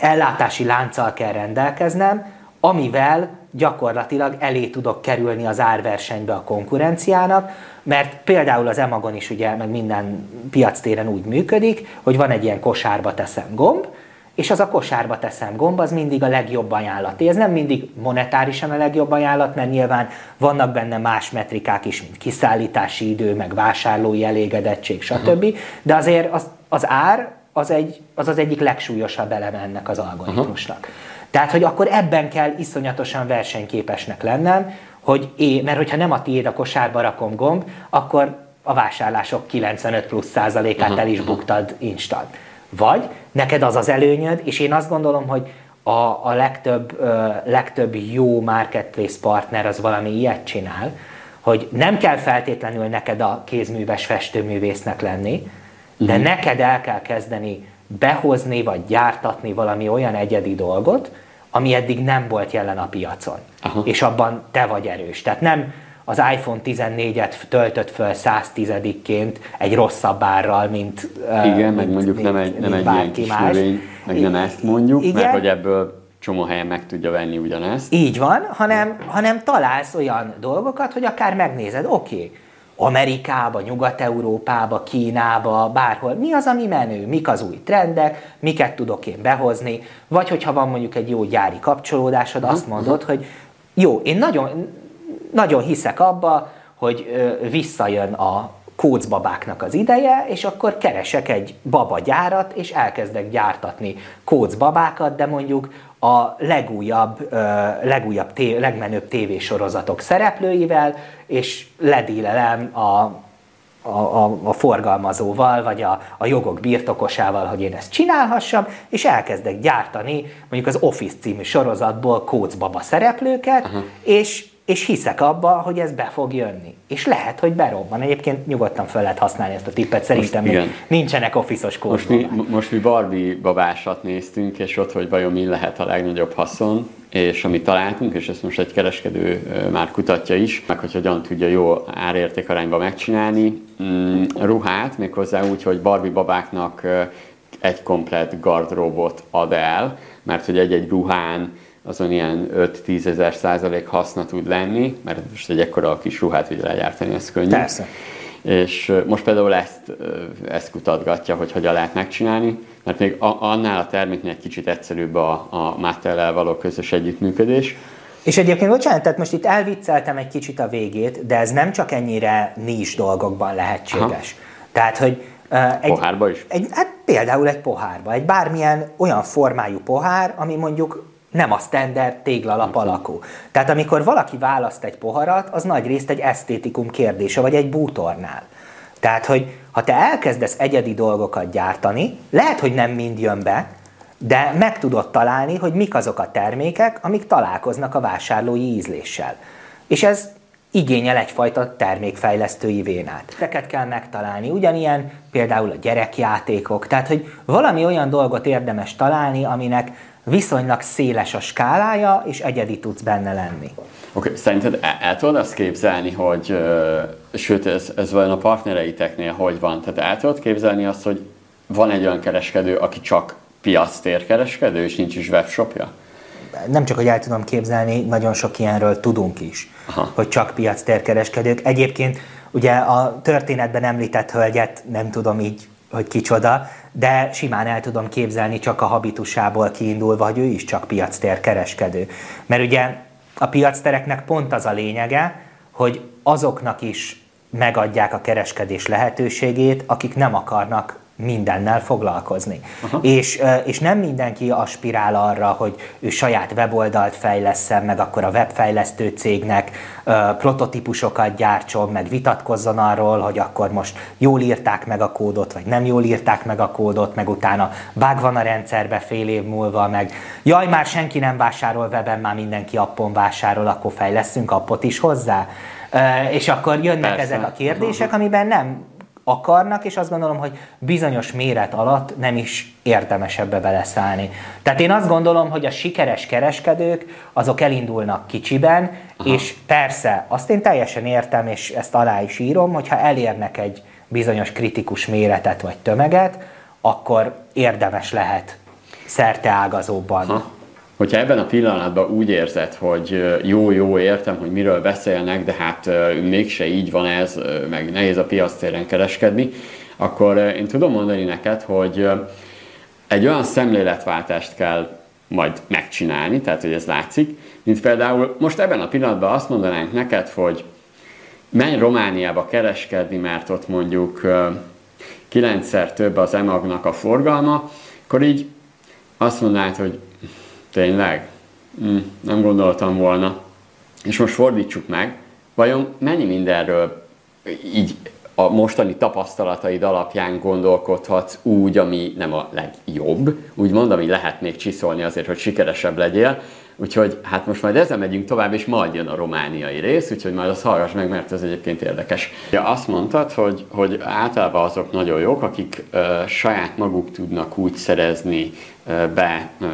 ellátási lánccal kell rendelkeznem, amivel gyakorlatilag elé tudok kerülni az árversenybe a konkurenciának, mert például az Emagon is ugye, meg minden piactéren úgy működik, hogy van egy ilyen kosárba teszem gomb, és az a kosárba teszem gomb, az mindig a legjobb ajánlat. Ez nem mindig monetárisan a legjobb ajánlat, mert nyilván vannak benne más metrikák is, mint kiszállítási idő, meg vásárlói elégedettség, stb. De azért az, az ár az, egy, az az egyik legsúlyosabb eleme ennek az algoritmusnak. Uh-huh. Tehát, hogy akkor ebben kell iszonyatosan versenyképesnek lennem, hogy é, mert hogyha nem a tiéd a kosárba rakom gomb, akkor a vásárlások 95 plusz százalékát uh-huh. el is buktad instant. Vagy neked az az előnyöd, és én azt gondolom, hogy a, a legtöbb, ö, legtöbb jó marketplace partner az valami ilyet csinál, hogy nem kell feltétlenül neked a kézműves festőművésznek lenni, de uh-huh. neked el kell kezdeni behozni vagy gyártatni valami olyan egyedi dolgot, ami eddig nem volt jelen a piacon. Aha. És abban te vagy erős. Tehát nem az iPhone 14-et töltött föl 110-ként egy rosszabb árral, mint Igen, mint, meg mondjuk mint, nem egy, nem egy ilyen kis más. Növény, meg nem ezt mondjuk, Igen. mert hogy ebből csomó helyen meg tudja venni ugyanezt. Így van, hanem, hanem találsz olyan dolgokat, hogy akár megnézed, oké, okay, Amerikába, Nyugat-Európába, Kínába, bárhol. Mi az, ami menő? Mik az új trendek? Miket tudok én behozni? Vagy hogyha van mondjuk egy jó gyári kapcsolódásod, azt mondod, hogy jó, én nagyon, nagyon hiszek abba, hogy visszajön a kócbabáknak az ideje, és akkor keresek egy babagyárat, és elkezdek gyártatni kócbabákat, de mondjuk a legújabb, legújabb té- legmenőbb tévésorozatok szereplőivel, és ledílelem a, a, a, a forgalmazóval, vagy a, a jogok birtokosával, hogy én ezt csinálhassam, és elkezdek gyártani mondjuk az Office című sorozatból kócbaba szereplőket, uh-huh. és és hiszek abba, hogy ez be fog jönni. És lehet, hogy berobban. Egyébként nyugodtan fel lehet használni ezt a tippet, szerintem most, még nincsenek office most mi, most mi Barbie babásat néztünk, és ott, hogy vajon mi lehet a legnagyobb haszon, és amit találtunk, és ezt most egy kereskedő már kutatja is, meg hogy hogyan tudja jó árértékarányba megcsinálni, mm, ruhát, méghozzá úgy, hogy Barbie babáknak egy komplet gardróbot ad el, mert hogy egy-egy ruhán azon ilyen 5-10 ezer százalék haszna tud lenni, mert most egy ekkora kis ruhát ugye legyártani, ez könnyű. Persze. És most például ezt, ezt kutatgatja, hogy hogyan lehet megcsinálni, mert még annál a terméknél egy kicsit egyszerűbb a, a Mattel-el való közös együttműködés. És egyébként, bocsánat, tehát most itt elvicceltem egy kicsit a végét, de ez nem csak ennyire nincs dolgokban lehetséges. Aha. Tehát, hogy egy, pohárba is? Egy, hát például egy pohárba, egy bármilyen olyan formájú pohár, ami mondjuk nem a standard téglalap alakú. Tehát amikor valaki választ egy poharat, az nagy részt egy esztétikum kérdése, vagy egy bútornál. Tehát, hogy ha te elkezdesz egyedi dolgokat gyártani, lehet, hogy nem mind jön be, de meg tudod találni, hogy mik azok a termékek, amik találkoznak a vásárlói ízléssel. És ez igényel egyfajta termékfejlesztői vénát. Ezeket kell megtalálni. Ugyanilyen például a gyerekjátékok, tehát hogy valami olyan dolgot érdemes találni, aminek viszonylag széles a skálája, és egyedi tudsz benne lenni. Oké, okay, szerinted el, el tudod azt képzelni, hogy, uh, sőt, ez, ez vajon a partnereiteknél hogy van? Tehát el tudod képzelni azt, hogy van egy olyan kereskedő, aki csak piactérkereskedő, és nincs is webshopja? Nem csak, hogy el tudom képzelni, nagyon sok ilyenről tudunk is, Aha. hogy csak piactérkereskedők. Egyébként ugye a történetben említett hölgyet nem tudom így hogy kicsoda, de simán el tudom képzelni csak a habitusából kiindulva, hogy ő is csak piactér kereskedő. Mert ugye a piactereknek pont az a lényege, hogy azoknak is megadják a kereskedés lehetőségét, akik nem akarnak mindennel foglalkozni. És, és nem mindenki aspirál arra, hogy ő saját weboldalt fejleszem, meg akkor a webfejlesztő cégnek prototípusokat gyártson, meg vitatkozzon arról, hogy akkor most jól írták meg a kódot, vagy nem jól írták meg a kódot, meg utána bug van a rendszerbe fél év múlva, meg jaj, már senki nem vásárol weben, már mindenki appon vásárol, akkor fejleszünk appot is hozzá. És akkor jönnek Persze. ezek a kérdések, amiben nem akarnak, és azt gondolom, hogy bizonyos méret alatt nem is érdemes ebbe beleszállni. Tehát én azt gondolom, hogy a sikeres kereskedők azok elindulnak kicsiben, Aha. és persze, azt én teljesen értem, és ezt alá is írom, hogyha elérnek egy bizonyos kritikus méretet vagy tömeget, akkor érdemes lehet szerte ágazóban Aha. Hogyha ebben a pillanatban úgy érzed, hogy jó-jó értem, hogy miről beszélnek, de hát mégse így van ez, meg nehéz a piac téren kereskedni, akkor én tudom mondani neked, hogy egy olyan szemléletváltást kell majd megcsinálni, tehát hogy ez látszik, mint például most ebben a pillanatban azt mondanánk neked, hogy menj Romániába kereskedni, mert ott mondjuk kilencszer több az emagnak a forgalma, akkor így azt mondanád, hogy tényleg? Hm, nem gondoltam volna. És most fordítsuk meg, vajon mennyi mindenről így a mostani tapasztalataid alapján gondolkodhatsz úgy, ami nem a legjobb, úgymond, ami lehet még csiszolni azért, hogy sikeresebb legyél, Úgyhogy hát most majd ezzel megyünk tovább, és majd jön a romániai rész, úgyhogy majd azt hallgass meg, mert ez egyébként érdekes. Ja, azt mondtad, hogy, hogy általában azok nagyon jók, akik ö, saját maguk tudnak úgy szerezni ö, be ö,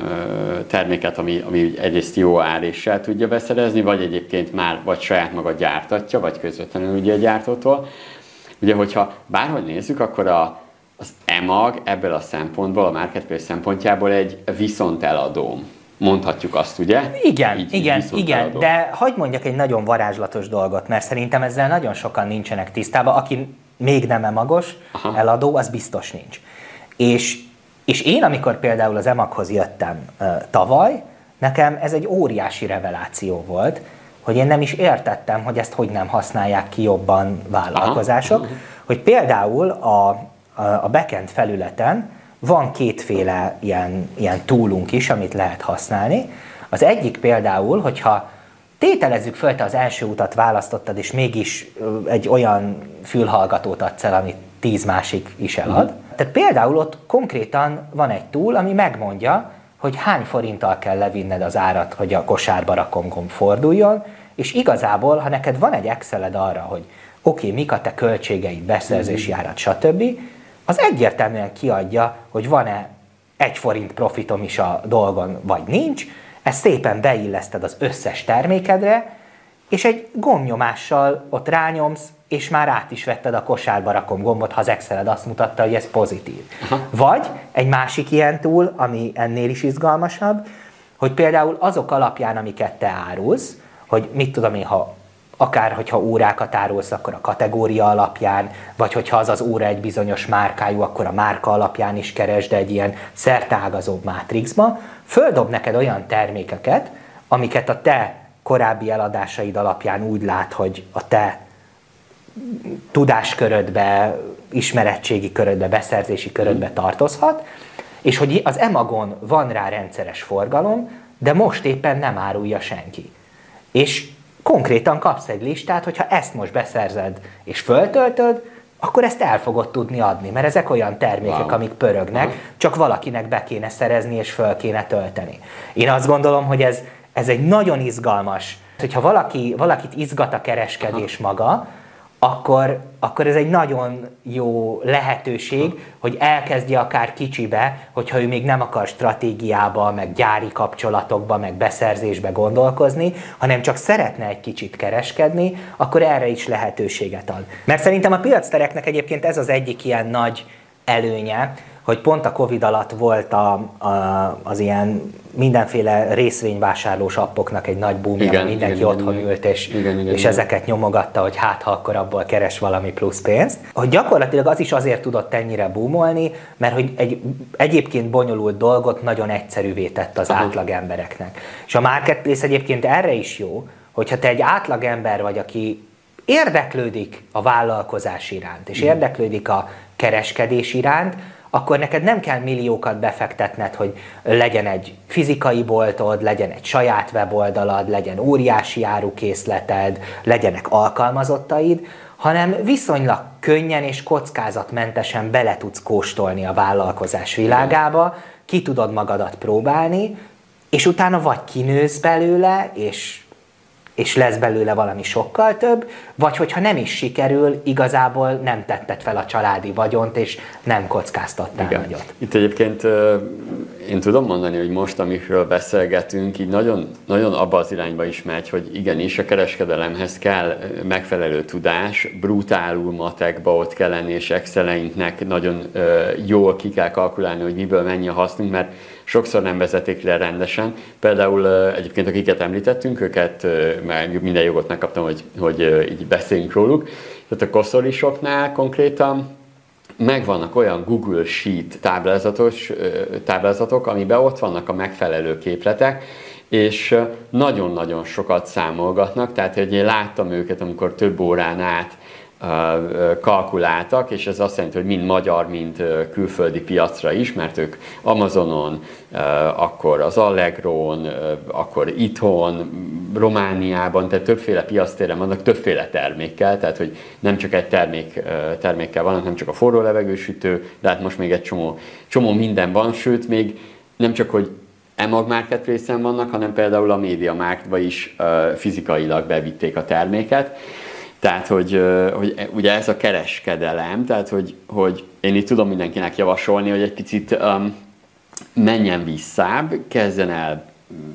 terméket, ami, ami egyrészt jó áréssel tudja beszerezni, vagy egyébként már vagy saját maga gyártatja, vagy közvetlenül ugye a gyártótól. Ugye, hogyha bárhogy nézzük, akkor a, az EMAG ebből a szempontból, a marketplace szempontjából egy viszont eladóm Mondhatjuk azt, ugye? Igen, így, igen, így igen, de hagyd mondjak egy nagyon varázslatos dolgot, mert szerintem ezzel nagyon sokan nincsenek tisztában, aki még nem emagos, Aha. eladó, az biztos nincs. És, és én, amikor például az emaghoz jöttem uh, tavaly, nekem ez egy óriási reveláció volt, hogy én nem is értettem, hogy ezt hogy nem használják ki jobban vállalkozások, Aha. hogy például a, a backend felületen van kétféle ilyen, ilyen túlunk is, amit lehet használni. Az egyik például, hogyha tételezzük föl, te az első utat választottad, és mégis egy olyan fülhallgatót adsz el, amit tíz másik is elad. Uh-huh. Tehát például ott konkrétan van egy túl, ami megmondja, hogy hány forinttal kell levinned az árat, hogy a kosárba rakom forduljon, és igazából, ha neked van egy Exceled arra, hogy oké, okay, mik a te költségeid, beszerzési mhm. árat, stb., az egyértelműen kiadja, hogy van-e egy forint profitom is a dolgon, vagy nincs, ezt szépen beilleszted az összes termékedre, és egy gombnyomással ott rányomsz, és már át is vetted a kosárba rakom gombot, ha az Exceled azt mutatta, hogy ez pozitív. Aha. Vagy egy másik ilyen túl, ami ennél is izgalmasabb, hogy például azok alapján, amiket te árulsz, hogy mit tudom én, ha akár hogyha órákat árulsz, akkor a kategória alapján, vagy hogyha az az óra egy bizonyos márkájú, akkor a márka alapján is keresd egy ilyen szertágazóbb mátrixba, földob neked olyan termékeket, amiket a te korábbi eladásaid alapján úgy lát, hogy a te tudáskörödbe, ismerettségi körödbe, beszerzési körödbe tartozhat, és hogy az Emagon van rá rendszeres forgalom, de most éppen nem árulja senki. És konkrétan kapsz egy listát, hogyha ezt most beszerzed és föltöltöd, akkor ezt el fogod tudni adni, mert ezek olyan termékek, wow. amik pörögnek, wow. csak valakinek be kéne szerezni és föl kéne tölteni. Én azt gondolom, hogy ez, ez egy nagyon izgalmas, hogyha valaki, valakit izgat a kereskedés Aha. maga, akkor, akkor ez egy nagyon jó lehetőség, hogy elkezdje akár kicsibe, hogyha ő még nem akar stratégiába, meg gyári kapcsolatokba, meg beszerzésbe gondolkozni, hanem csak szeretne egy kicsit kereskedni, akkor erre is lehetőséget ad. Mert szerintem a piactereknek egyébként ez az egyik ilyen nagy előnye, hogy pont a Covid alatt volt a, a, az ilyen mindenféle részvényvásárlós appoknak egy nagy boomja, igen, mindenki igen, otthon igen, ült, és, igen, igen, és igen. ezeket nyomogatta, hogy hát ha akkor abból keres valami plusz pénzt. Hogy gyakorlatilag az is azért tudott ennyire boomolni, mert hogy egy egyébként bonyolult dolgot nagyon egyszerűvé tett az Aha. átlag embereknek. És a marketplace egyébként erre is jó, hogyha te egy átlag ember vagy, aki érdeklődik a vállalkozás iránt, és érdeklődik a kereskedés iránt, akkor neked nem kell milliókat befektetned, hogy legyen egy fizikai boltod, legyen egy saját weboldalad, legyen óriási árukészleted, legyenek alkalmazottaid, hanem viszonylag könnyen és kockázatmentesen bele tudsz kóstolni a vállalkozás világába, ki tudod magadat próbálni, és utána vagy kinősz belőle, és és lesz belőle valami sokkal több, vagy hogyha nem is sikerül, igazából nem tetted fel a családi vagyont, és nem kockáztattál Igen. nagyot. Itt egyébként én tudom mondani, hogy most, amikről beszélgetünk, így nagyon, nagyon abba az irányba is megy, hogy igenis a kereskedelemhez kell megfelelő tudás, brutálul matekba ott kell lenni, és Exceleinknek nagyon jól ki kell kalkulálni, hogy miből mennyi a hasznunk, mert sokszor nem vezetik le rendesen. Például egyébként akiket említettünk, őket meg minden jogot megkaptam, hogy, hogy így beszéljünk róluk. Tehát a koszolisoknál konkrétan megvannak olyan Google Sheet táblázatos, táblázatok, amiben ott vannak a megfelelő képletek, és nagyon-nagyon sokat számolgatnak, tehát hogy én láttam őket, amikor több órán át kalkuláltak, és ez azt jelenti, hogy mind magyar, mind külföldi piacra is, mert ők Amazonon, akkor az Allegro-n, akkor itthon, Romániában, tehát többféle piactéren vannak, többféle termékkel, tehát hogy nem csak egy termék, termékkel vannak, nem csak a forró levegősütő, de hát most még egy csomó, csomó minden van, sőt még nem csak, hogy EMAG marketplace vannak, hanem például a Media Marktba is fizikailag bevitték a terméket. Tehát, hogy, hogy ugye ez a kereskedelem, tehát, hogy, hogy én itt tudom mindenkinek javasolni, hogy egy picit um, menjen visszább, kezdjen el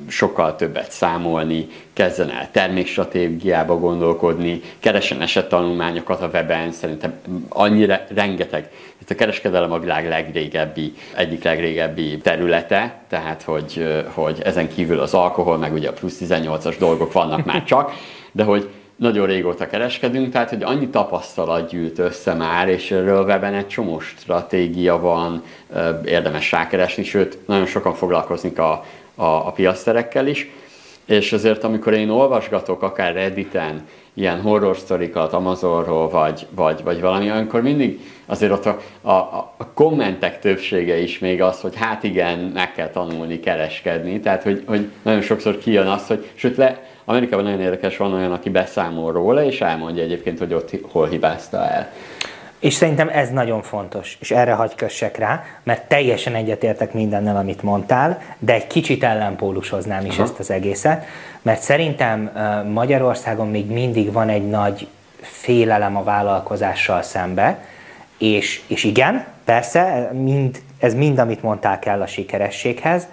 sokkal többet számolni, kezdjen el termékstratégiába gondolkodni, keressen esettanulmányokat a weben, szerintem annyira rengeteg. Itt a kereskedelem a világ legrégebbi, egyik legrégebbi területe, tehát hogy, hogy ezen kívül az alkohol, meg ugye a plusz 18-as dolgok vannak már csak, de hogy nagyon régóta kereskedünk, tehát hogy annyi tapasztalat gyűlt össze már, és erről weben egy csomó stratégia van, érdemes rákeresni, sőt, nagyon sokan foglalkoznak a, a, a piaszterekkel is, és azért amikor én olvasgatok akár Redditen, ilyen horror sztorikat Amazonról, vagy, vagy, vagy valami, akkor mindig azért ott a, a, a kommentek többsége is még az, hogy hát igen, meg kell tanulni kereskedni, tehát hogy, hogy nagyon sokszor kijön az, hogy sőt le, Amerikában nagyon érdekes, van olyan, aki beszámol róla, és elmondja egyébként, hogy ott hol hibázta el. És szerintem ez nagyon fontos, és erre hagy kössek rá, mert teljesen egyetértek mindennel, amit mondtál, de egy kicsit ellenpólusoznám is Aha. ezt az egészet, mert szerintem Magyarországon még mindig van egy nagy félelem a vállalkozással szembe, és, és igen, persze, mind, ez mind, amit mondtál kell a sikerességhez,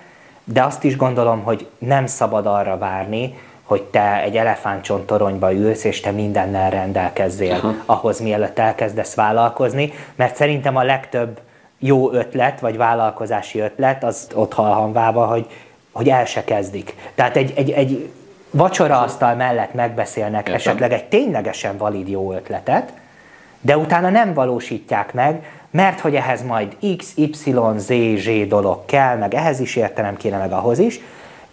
de azt is gondolom, hogy nem szabad arra várni, hogy te egy elefántcsont toronyba ülsz, és te mindennel rendelkezzél Aha. ahhoz, mielőtt elkezdesz vállalkozni, mert szerintem a legtöbb jó ötlet, vagy vállalkozási ötlet, az ott halhanvába, hogy, hogy el se kezdik. Tehát egy, egy, egy vacsoraasztal mellett megbeszélnek Értem. esetleg egy ténylegesen valid jó ötletet, de utána nem valósítják meg, mert hogy ehhez majd X, Y, Z, Z dolog kell, meg ehhez is értelem kéne, meg ahhoz is,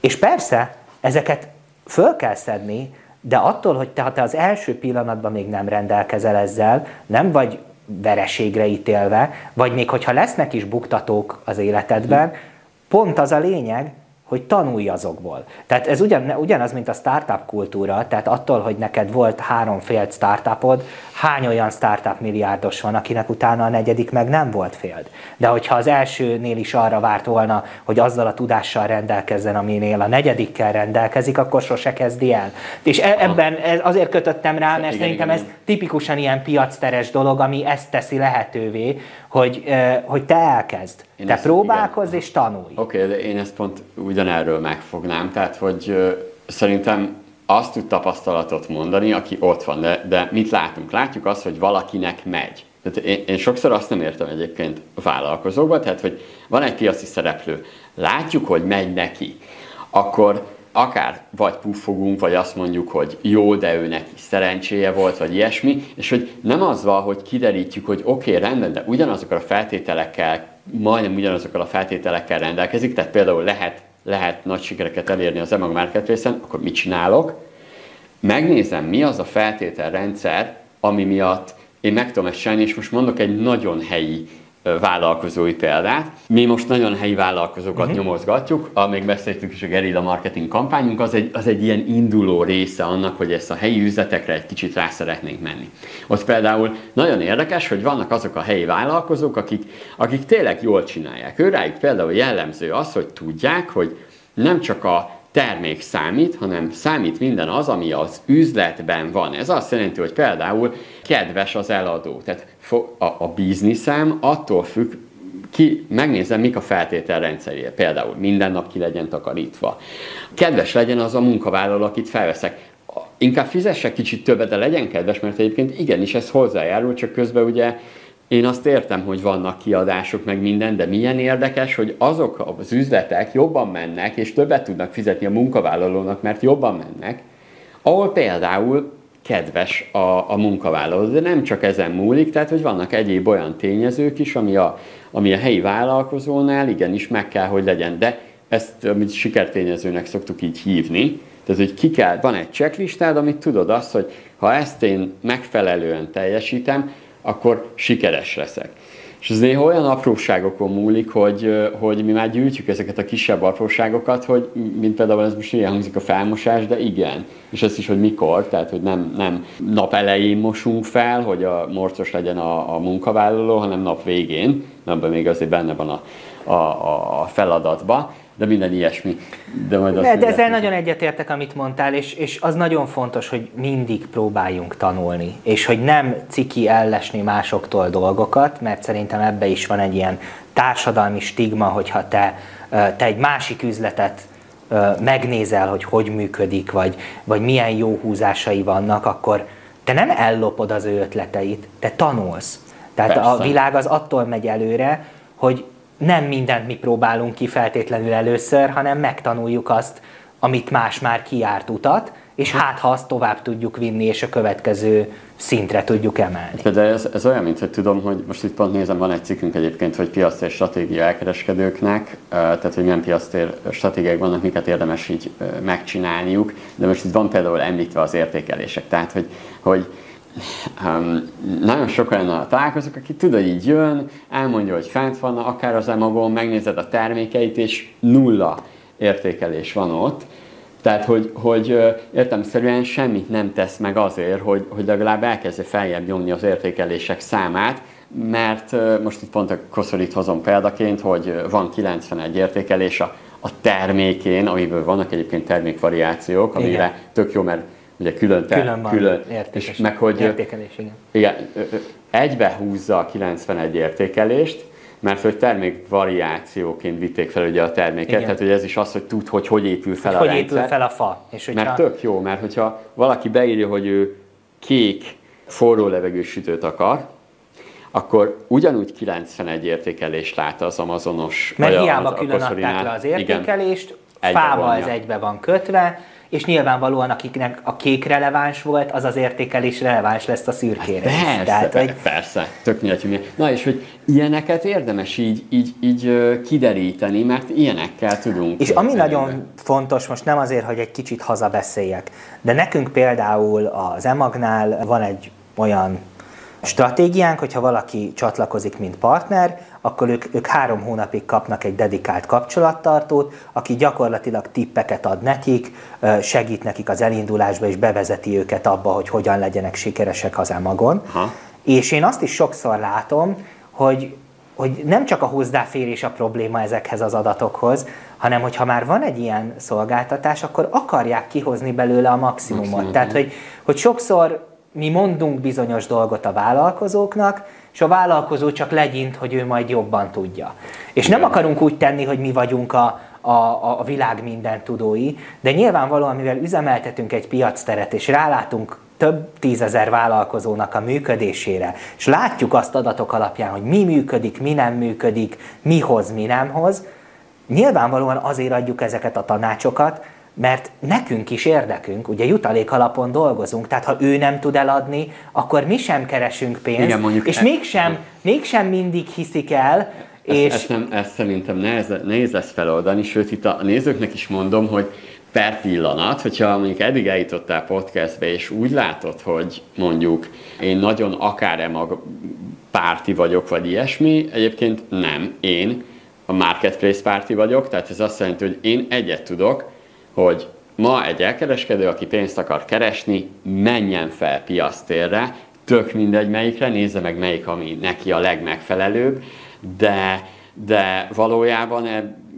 és persze ezeket föl kell szedni, de attól, hogy te, ha te az első pillanatban még nem rendelkezel ezzel, nem vagy vereségre ítélve, vagy még hogyha lesznek is buktatók az életedben, pont az a lényeg, hogy tanulj azokból. Tehát ez ugyan, ugyanaz, mint a startup kultúra, tehát attól, hogy neked volt három fél startupod, hány olyan startup milliárdos van, akinek utána a negyedik meg nem volt féld. De hogyha az elsőnél is arra várt volna, hogy azzal a tudással rendelkezzen, aminél a negyedikkel rendelkezik, akkor sose kezdi el. És e- ebben azért kötöttem rá, mert igen, szerintem igen, ez tipikusan ilyen piacteres dolog, ami ezt teszi lehetővé, hogy, hogy te elkezd. Én te próbálkozz igen. és tanulj. Oké, okay, de én ezt pont ugyanerről megfognám, tehát hogy szerintem azt tud tapasztalatot mondani, aki ott van, de, de mit látunk? Látjuk azt, hogy valakinek megy. Tehát én, én sokszor azt nem értem egyébként vállalkozókban, tehát hogy van egy piaci szereplő, látjuk, hogy megy neki, akkor akár vagy puffogunk, vagy azt mondjuk, hogy jó, de ő neki szerencséje volt, vagy ilyesmi, és hogy nem az van, hogy kiderítjük, hogy oké, okay, rendben, de ugyanazokkal a feltételekkel, majdnem ugyanazokkal a feltételekkel rendelkezik, tehát például lehet lehet nagy sikereket elérni az EMAG Marketplace-en, akkor mit csinálok? Megnézem, mi az a feltételrendszer, ami miatt én meg tudom ezt csinálni, és most mondok egy nagyon helyi vállalkozói példát. Mi most nagyon helyi vállalkozókat uh-huh. nyomozgatjuk, amíg beszéltük is a gerilla marketing kampányunk, az egy, az egy ilyen induló része annak, hogy ezt a helyi üzletekre egy kicsit rá szeretnénk menni. Ott például nagyon érdekes, hogy vannak azok a helyi vállalkozók, akik, akik tényleg jól csinálják. Őrájuk például jellemző az, hogy tudják, hogy nem csak a termék számít, hanem számít minden az, ami az üzletben van. Ez azt jelenti, hogy például kedves az eladó. Tehát a, a bizniszem attól függ, ki, megnézem, mik a feltételrendszerje. Például minden nap ki legyen takarítva. Kedves legyen az a munkavállaló, akit felveszek. Inkább fizesse kicsit többet, de legyen kedves, mert egyébként igenis ez hozzájárul, csak közben ugye én azt értem, hogy vannak kiadások, meg minden, de milyen érdekes, hogy azok az üzletek jobban mennek, és többet tudnak fizetni a munkavállalónak, mert jobban mennek, ahol például kedves a, a munkavállaló. De nem csak ezen múlik, tehát hogy vannak egyéb olyan tényezők is, ami a, ami a helyi vállalkozónál igenis meg kell, hogy legyen. De ezt, amit sikertényezőnek szoktuk így hívni, tehát, hogy ki kell, van egy checklistád, amit tudod azt, hogy ha ezt én megfelelően teljesítem, akkor sikeres leszek. És ez néha olyan apróságokon múlik, hogy, hogy mi már gyűjtjük ezeket a kisebb apróságokat, hogy mint például ez most ilyen hangzik a felmosás, de igen. És ez is, hogy mikor, tehát hogy nem, nem nap elején mosunk fel, hogy a morcos legyen a, a munkavállaló, hanem nap végén, abban még azért benne van a, a, a feladatba de minden ilyesmi. De majd azt de ezzel nagyon egyetértek, amit mondtál, és, és az nagyon fontos, hogy mindig próbáljunk tanulni, és hogy nem ciki ellesni másoktól dolgokat, mert szerintem ebbe is van egy ilyen társadalmi stigma, hogyha te, te egy másik üzletet megnézel, hogy hogy működik, vagy, vagy milyen jó húzásai vannak, akkor te nem ellopod az ő ötleteit, te tanulsz. Tehát Persze. a világ az attól megy előre, hogy nem mindent mi próbálunk ki feltétlenül először, hanem megtanuljuk azt, amit más már kiárt utat, és hát ha azt tovább tudjuk vinni, és a következő szintre tudjuk emelni. De ez, ez olyan, mint hogy tudom, hogy most itt pont nézem, van egy cikkünk egyébként, hogy piactér stratégia elkereskedőknek, tehát hogy milyen piactér stratégiák vannak, miket érdemes így megcsinálniuk, de most itt van például említve az értékelések, tehát hogy, hogy um, nagyon sok olyan találkozok, aki tudod, így jön, elmondja, hogy fent van, akár az emagon, megnézed a termékeit, és nulla értékelés van ott. Tehát, hogy, hogy értelmszerűen semmit nem tesz meg azért, hogy, hogy legalább elkezdje feljebb nyomni az értékelések számát, mert most itt pont a koszorit hozom példaként, hogy van 91 értékelés a, a termékén, amiből vannak egyébként termékvariációk, amire Igen. tök jó, mert ugye külön, te, külön, van külön és meg hogy értékelés, igen. igen. egybe húzza a 91 értékelést, mert hogy termék variációként vitték fel ugye a terméket, igen. tehát hogy ez is az, hogy tud, hogy hogy épül fel hogy a hogy rendszer. épül fel a fa. És hogyha... Mert tök jó, mert hogyha valaki beírja, hogy ő kék forró levegősütőt akar, akkor ugyanúgy 91 értékelést lát az Amazonos. Mert hiába külön adták le az értékelést, igen, fával ez egybe van kötve, és nyilvánvalóan akiknek a kék releváns volt, az az értékelés releváns lesz a szürkére. Hát persze, Tehát, hogy... persze, tök mindegy, Na és hogy ilyeneket érdemes így, így, így kideríteni, mert ilyenekkel tudunk. És ami nagyon fontos, most nem azért, hogy egy kicsit hazabeszéljek, de nekünk például az EMAG-nál van egy olyan stratégiánk, hogyha valaki csatlakozik, mint partner, akkor ők, ők három hónapig kapnak egy dedikált kapcsolattartót, aki gyakorlatilag tippeket ad nekik, segít nekik az elindulásba, és bevezeti őket abba, hogy hogyan legyenek sikeresek az emagon. Ha. És én azt is sokszor látom, hogy hogy nem csak a hozzáférés a probléma ezekhez az adatokhoz, hanem hogyha már van egy ilyen szolgáltatás, akkor akarják kihozni belőle a maximumot. Maximum. Tehát, hogy, hogy sokszor mi mondunk bizonyos dolgot a vállalkozóknak, és a vállalkozó csak legyint, hogy ő majd jobban tudja. És nem akarunk úgy tenni, hogy mi vagyunk a, a, a világ minden tudói, de nyilvánvalóan, mivel üzemeltetünk egy piacteret, és rálátunk több tízezer vállalkozónak a működésére, és látjuk azt adatok alapján, hogy mi működik, mi nem működik, mi hoz, mi nem hoz, nyilvánvalóan azért adjuk ezeket a tanácsokat, mert nekünk is érdekünk, ugye jutalék alapon dolgozunk, tehát ha ő nem tud eladni, akkor mi sem keresünk pénzt, Igen, mondjuk és e- mégsem, mégsem mindig hiszik el, és... Ezt, ezt, nem, ezt szerintem nehéz, nehéz lesz feloldani, sőt itt a nézőknek is mondom, hogy per pillanat, hogyha mondjuk eddig eljutottál podcastbe, és úgy látod, hogy mondjuk én nagyon akár-e mag párti vagyok, vagy ilyesmi, egyébként nem, én a marketplace párti vagyok, tehát ez azt jelenti, hogy én egyet tudok, hogy ma egy elkereskedő, aki pénzt akar keresni, menjen fel piasztérre, tök mindegy melyikre, nézze meg melyik, ami neki a legmegfelelőbb, de, de valójában,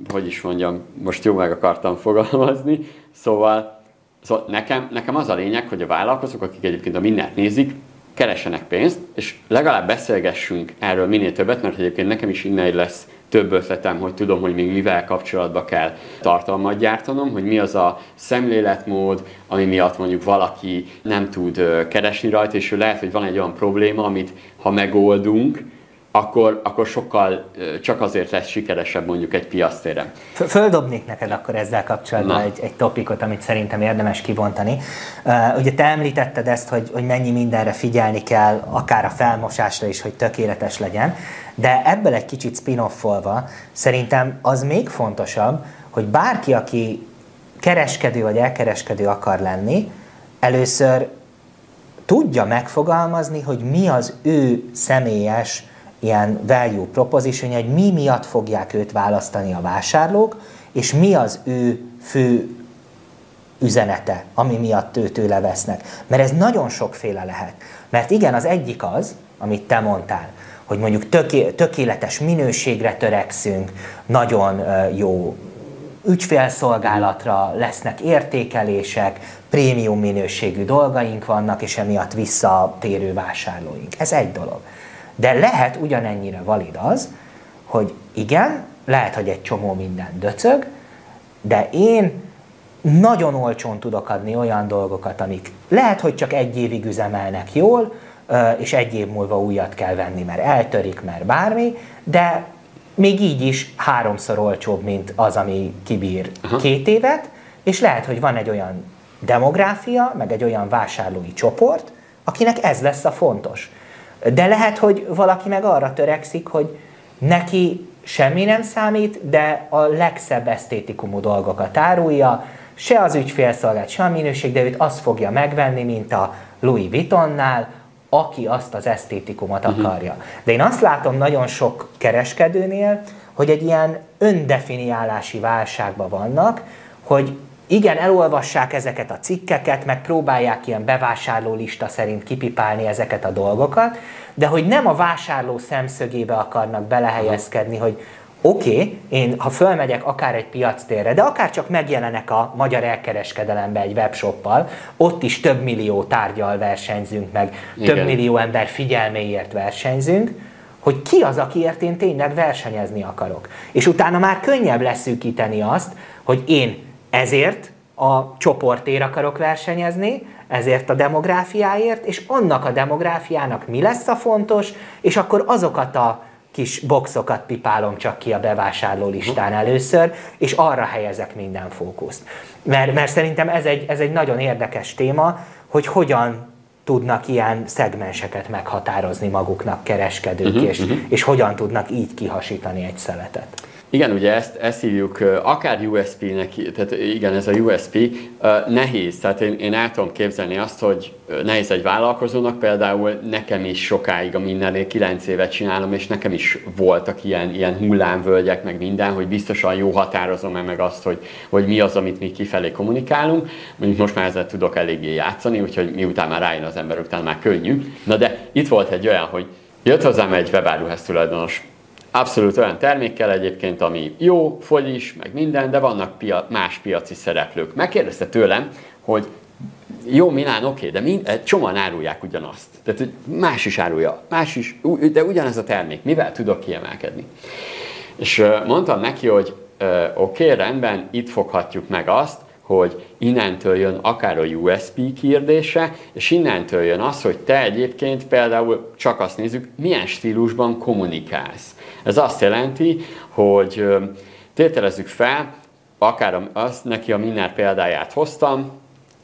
hogy is mondjam, most jó meg akartam fogalmazni, szóval, szóval nekem, nekem az a lényeg, hogy a vállalkozók, akik egyébként a mindent nézik, keresenek pénzt, és legalább beszélgessünk erről minél többet, mert egyébként nekem is innen lesz több ötletem, hogy tudom, hogy még mivel kapcsolatba kell tartalmat gyártanom, hogy mi az a szemléletmód, ami miatt mondjuk valaki nem tud keresni rajta, és lehet, hogy van egy olyan probléma, amit ha megoldunk, akkor, akkor sokkal csak azért lesz sikeresebb mondjuk egy piasztéren. Földobnék neked akkor ezzel kapcsolatban egy, egy topikot, amit szerintem érdemes kibontani. Uh, ugye te említetted ezt, hogy, hogy mennyi mindenre figyelni kell, akár a felmosásra is, hogy tökéletes legyen, de ebből egy kicsit spin-offolva szerintem az még fontosabb, hogy bárki, aki kereskedő vagy elkereskedő akar lenni, először tudja megfogalmazni, hogy mi az ő személyes ilyen value proposition, hogy mi miatt fogják őt választani a vásárlók, és mi az ő fő üzenete, ami miatt őt tőle vesznek. Mert ez nagyon sokféle lehet. Mert igen, az egyik az, amit te mondtál, hogy mondjuk töké, tökéletes minőségre törekszünk, nagyon jó ügyfélszolgálatra lesznek értékelések, prémium minőségű dolgaink vannak, és emiatt visszatérő vásárlóink. Ez egy dolog. De lehet ugyanennyire valid az, hogy igen, lehet, hogy egy csomó minden döcög, de én nagyon olcsón tudok adni olyan dolgokat, amik lehet, hogy csak egy évig üzemelnek jól, és egy év múlva újat kell venni, mert eltörik, mert bármi, de még így is háromszor olcsóbb, mint az, ami kibír Aha. két évet, és lehet, hogy van egy olyan demográfia, meg egy olyan vásárlói csoport, akinek ez lesz a fontos. De lehet, hogy valaki meg arra törekszik, hogy neki semmi nem számít, de a legszebb esztétikumú dolgokat árulja, se az ügyfélszolgált, se a minőség, de őt azt fogja megvenni, mint a Louis Vuittonnál, aki azt az esztétikumot uh-huh. akarja. De én azt látom nagyon sok kereskedőnél, hogy egy ilyen öndefiniálási válságban vannak, hogy igen, elolvassák ezeket a cikkeket, meg próbálják ilyen bevásárló lista szerint kipipálni ezeket a dolgokat, de hogy nem a vásárló szemszögébe akarnak belehelyezkedni, hogy oké, okay, én ha fölmegyek akár egy piactérre, de akár csak megjelenek a magyar elkereskedelembe egy webshoppal, ott is több millió tárgyal versenyzünk meg, Igen. több millió ember figyelméért versenyzünk, hogy ki az, akiért én tényleg versenyezni akarok. És utána már könnyebb leszűkíteni azt, hogy én ezért a csoportért akarok versenyezni, ezért a demográfiáért, és annak a demográfiának mi lesz a fontos, és akkor azokat a kis boxokat pipálom csak ki a bevásárló listán először, és arra helyezek minden fókuszt. Mert, mert szerintem ez egy, ez egy nagyon érdekes téma, hogy hogyan tudnak ilyen szegmenseket meghatározni maguknak kereskedők, uh-huh, és, uh-huh. és hogyan tudnak így kihasítani egy szeletet. Igen, ugye ezt, ezt hívjuk akár USP-nek, tehát igen, ez a USP nehéz, tehát én, én el tudom képzelni azt, hogy nehéz egy vállalkozónak, például nekem is sokáig a mindennél 9 évet csinálom, és nekem is voltak ilyen, ilyen hullámvölgyek, meg minden, hogy biztosan jó határozom-e meg azt, hogy, hogy mi az, amit mi kifelé kommunikálunk. Mondjuk most már ezzel tudok eléggé játszani, úgyhogy miután már rájön az ember, utána már könnyű. Na de itt volt egy olyan, hogy jött hozzám egy webáruház tulajdonos, Abszolút olyan termékkel egyébként, ami jó, fogy is, meg minden, de vannak pia- más piaci szereplők. Megkérdezte tőlem, hogy jó, Milán, oké, de mind, csomóan árulják ugyanazt. Tehát hogy más is árulja, más is, de ugyanez a termék. Mivel tudok kiemelkedni? És mondtam neki, hogy oké, rendben, itt foghatjuk meg azt, hogy innentől jön akár a USP kérdése, és innentől jön az, hogy te egyébként például csak azt nézzük, milyen stílusban kommunikálsz. Ez azt jelenti, hogy tételezzük fel, akár azt neki a Minár példáját hoztam,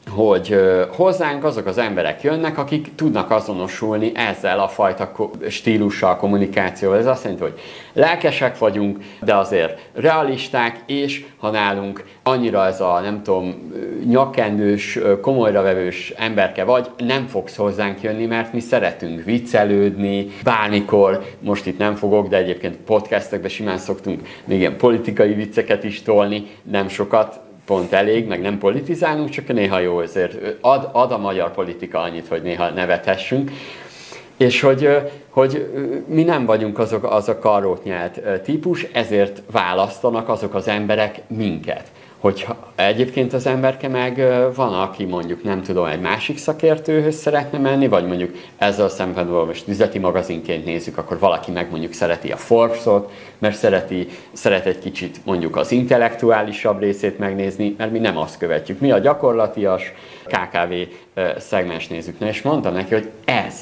hogy hozzánk azok az emberek jönnek, akik tudnak azonosulni ezzel a fajta stílussal, kommunikációval. Ez azt jelenti, hogy lelkesek vagyunk, de azért realisták, és ha nálunk annyira ez a, nem tudom, nyakkendős, komolyra vevős emberke vagy, nem fogsz hozzánk jönni, mert mi szeretünk viccelődni, bármikor, most itt nem fogok, de egyébként podcastekben simán szoktunk még ilyen politikai vicceket is tolni, nem sokat, pont elég, meg nem politizálunk, csak néha jó ezért ad, ad a magyar politika annyit, hogy néha nevethessünk. És hogy, hogy mi nem vagyunk azok, az a karót nyelt típus, ezért választanak azok az emberek minket. Hogy egyébként az emberke meg van, aki mondjuk nem tudom, egy másik szakértőhöz szeretne menni, vagy mondjuk ezzel a szempontból most üzleti magazinként nézzük, akkor valaki meg mondjuk szereti a Forbes-ot, mert szereti, szeret egy kicsit mondjuk az intellektuálisabb részét megnézni, mert mi nem azt követjük. Mi a gyakorlatias KKV szegmens nézzük. Na és mondtam neki, hogy ez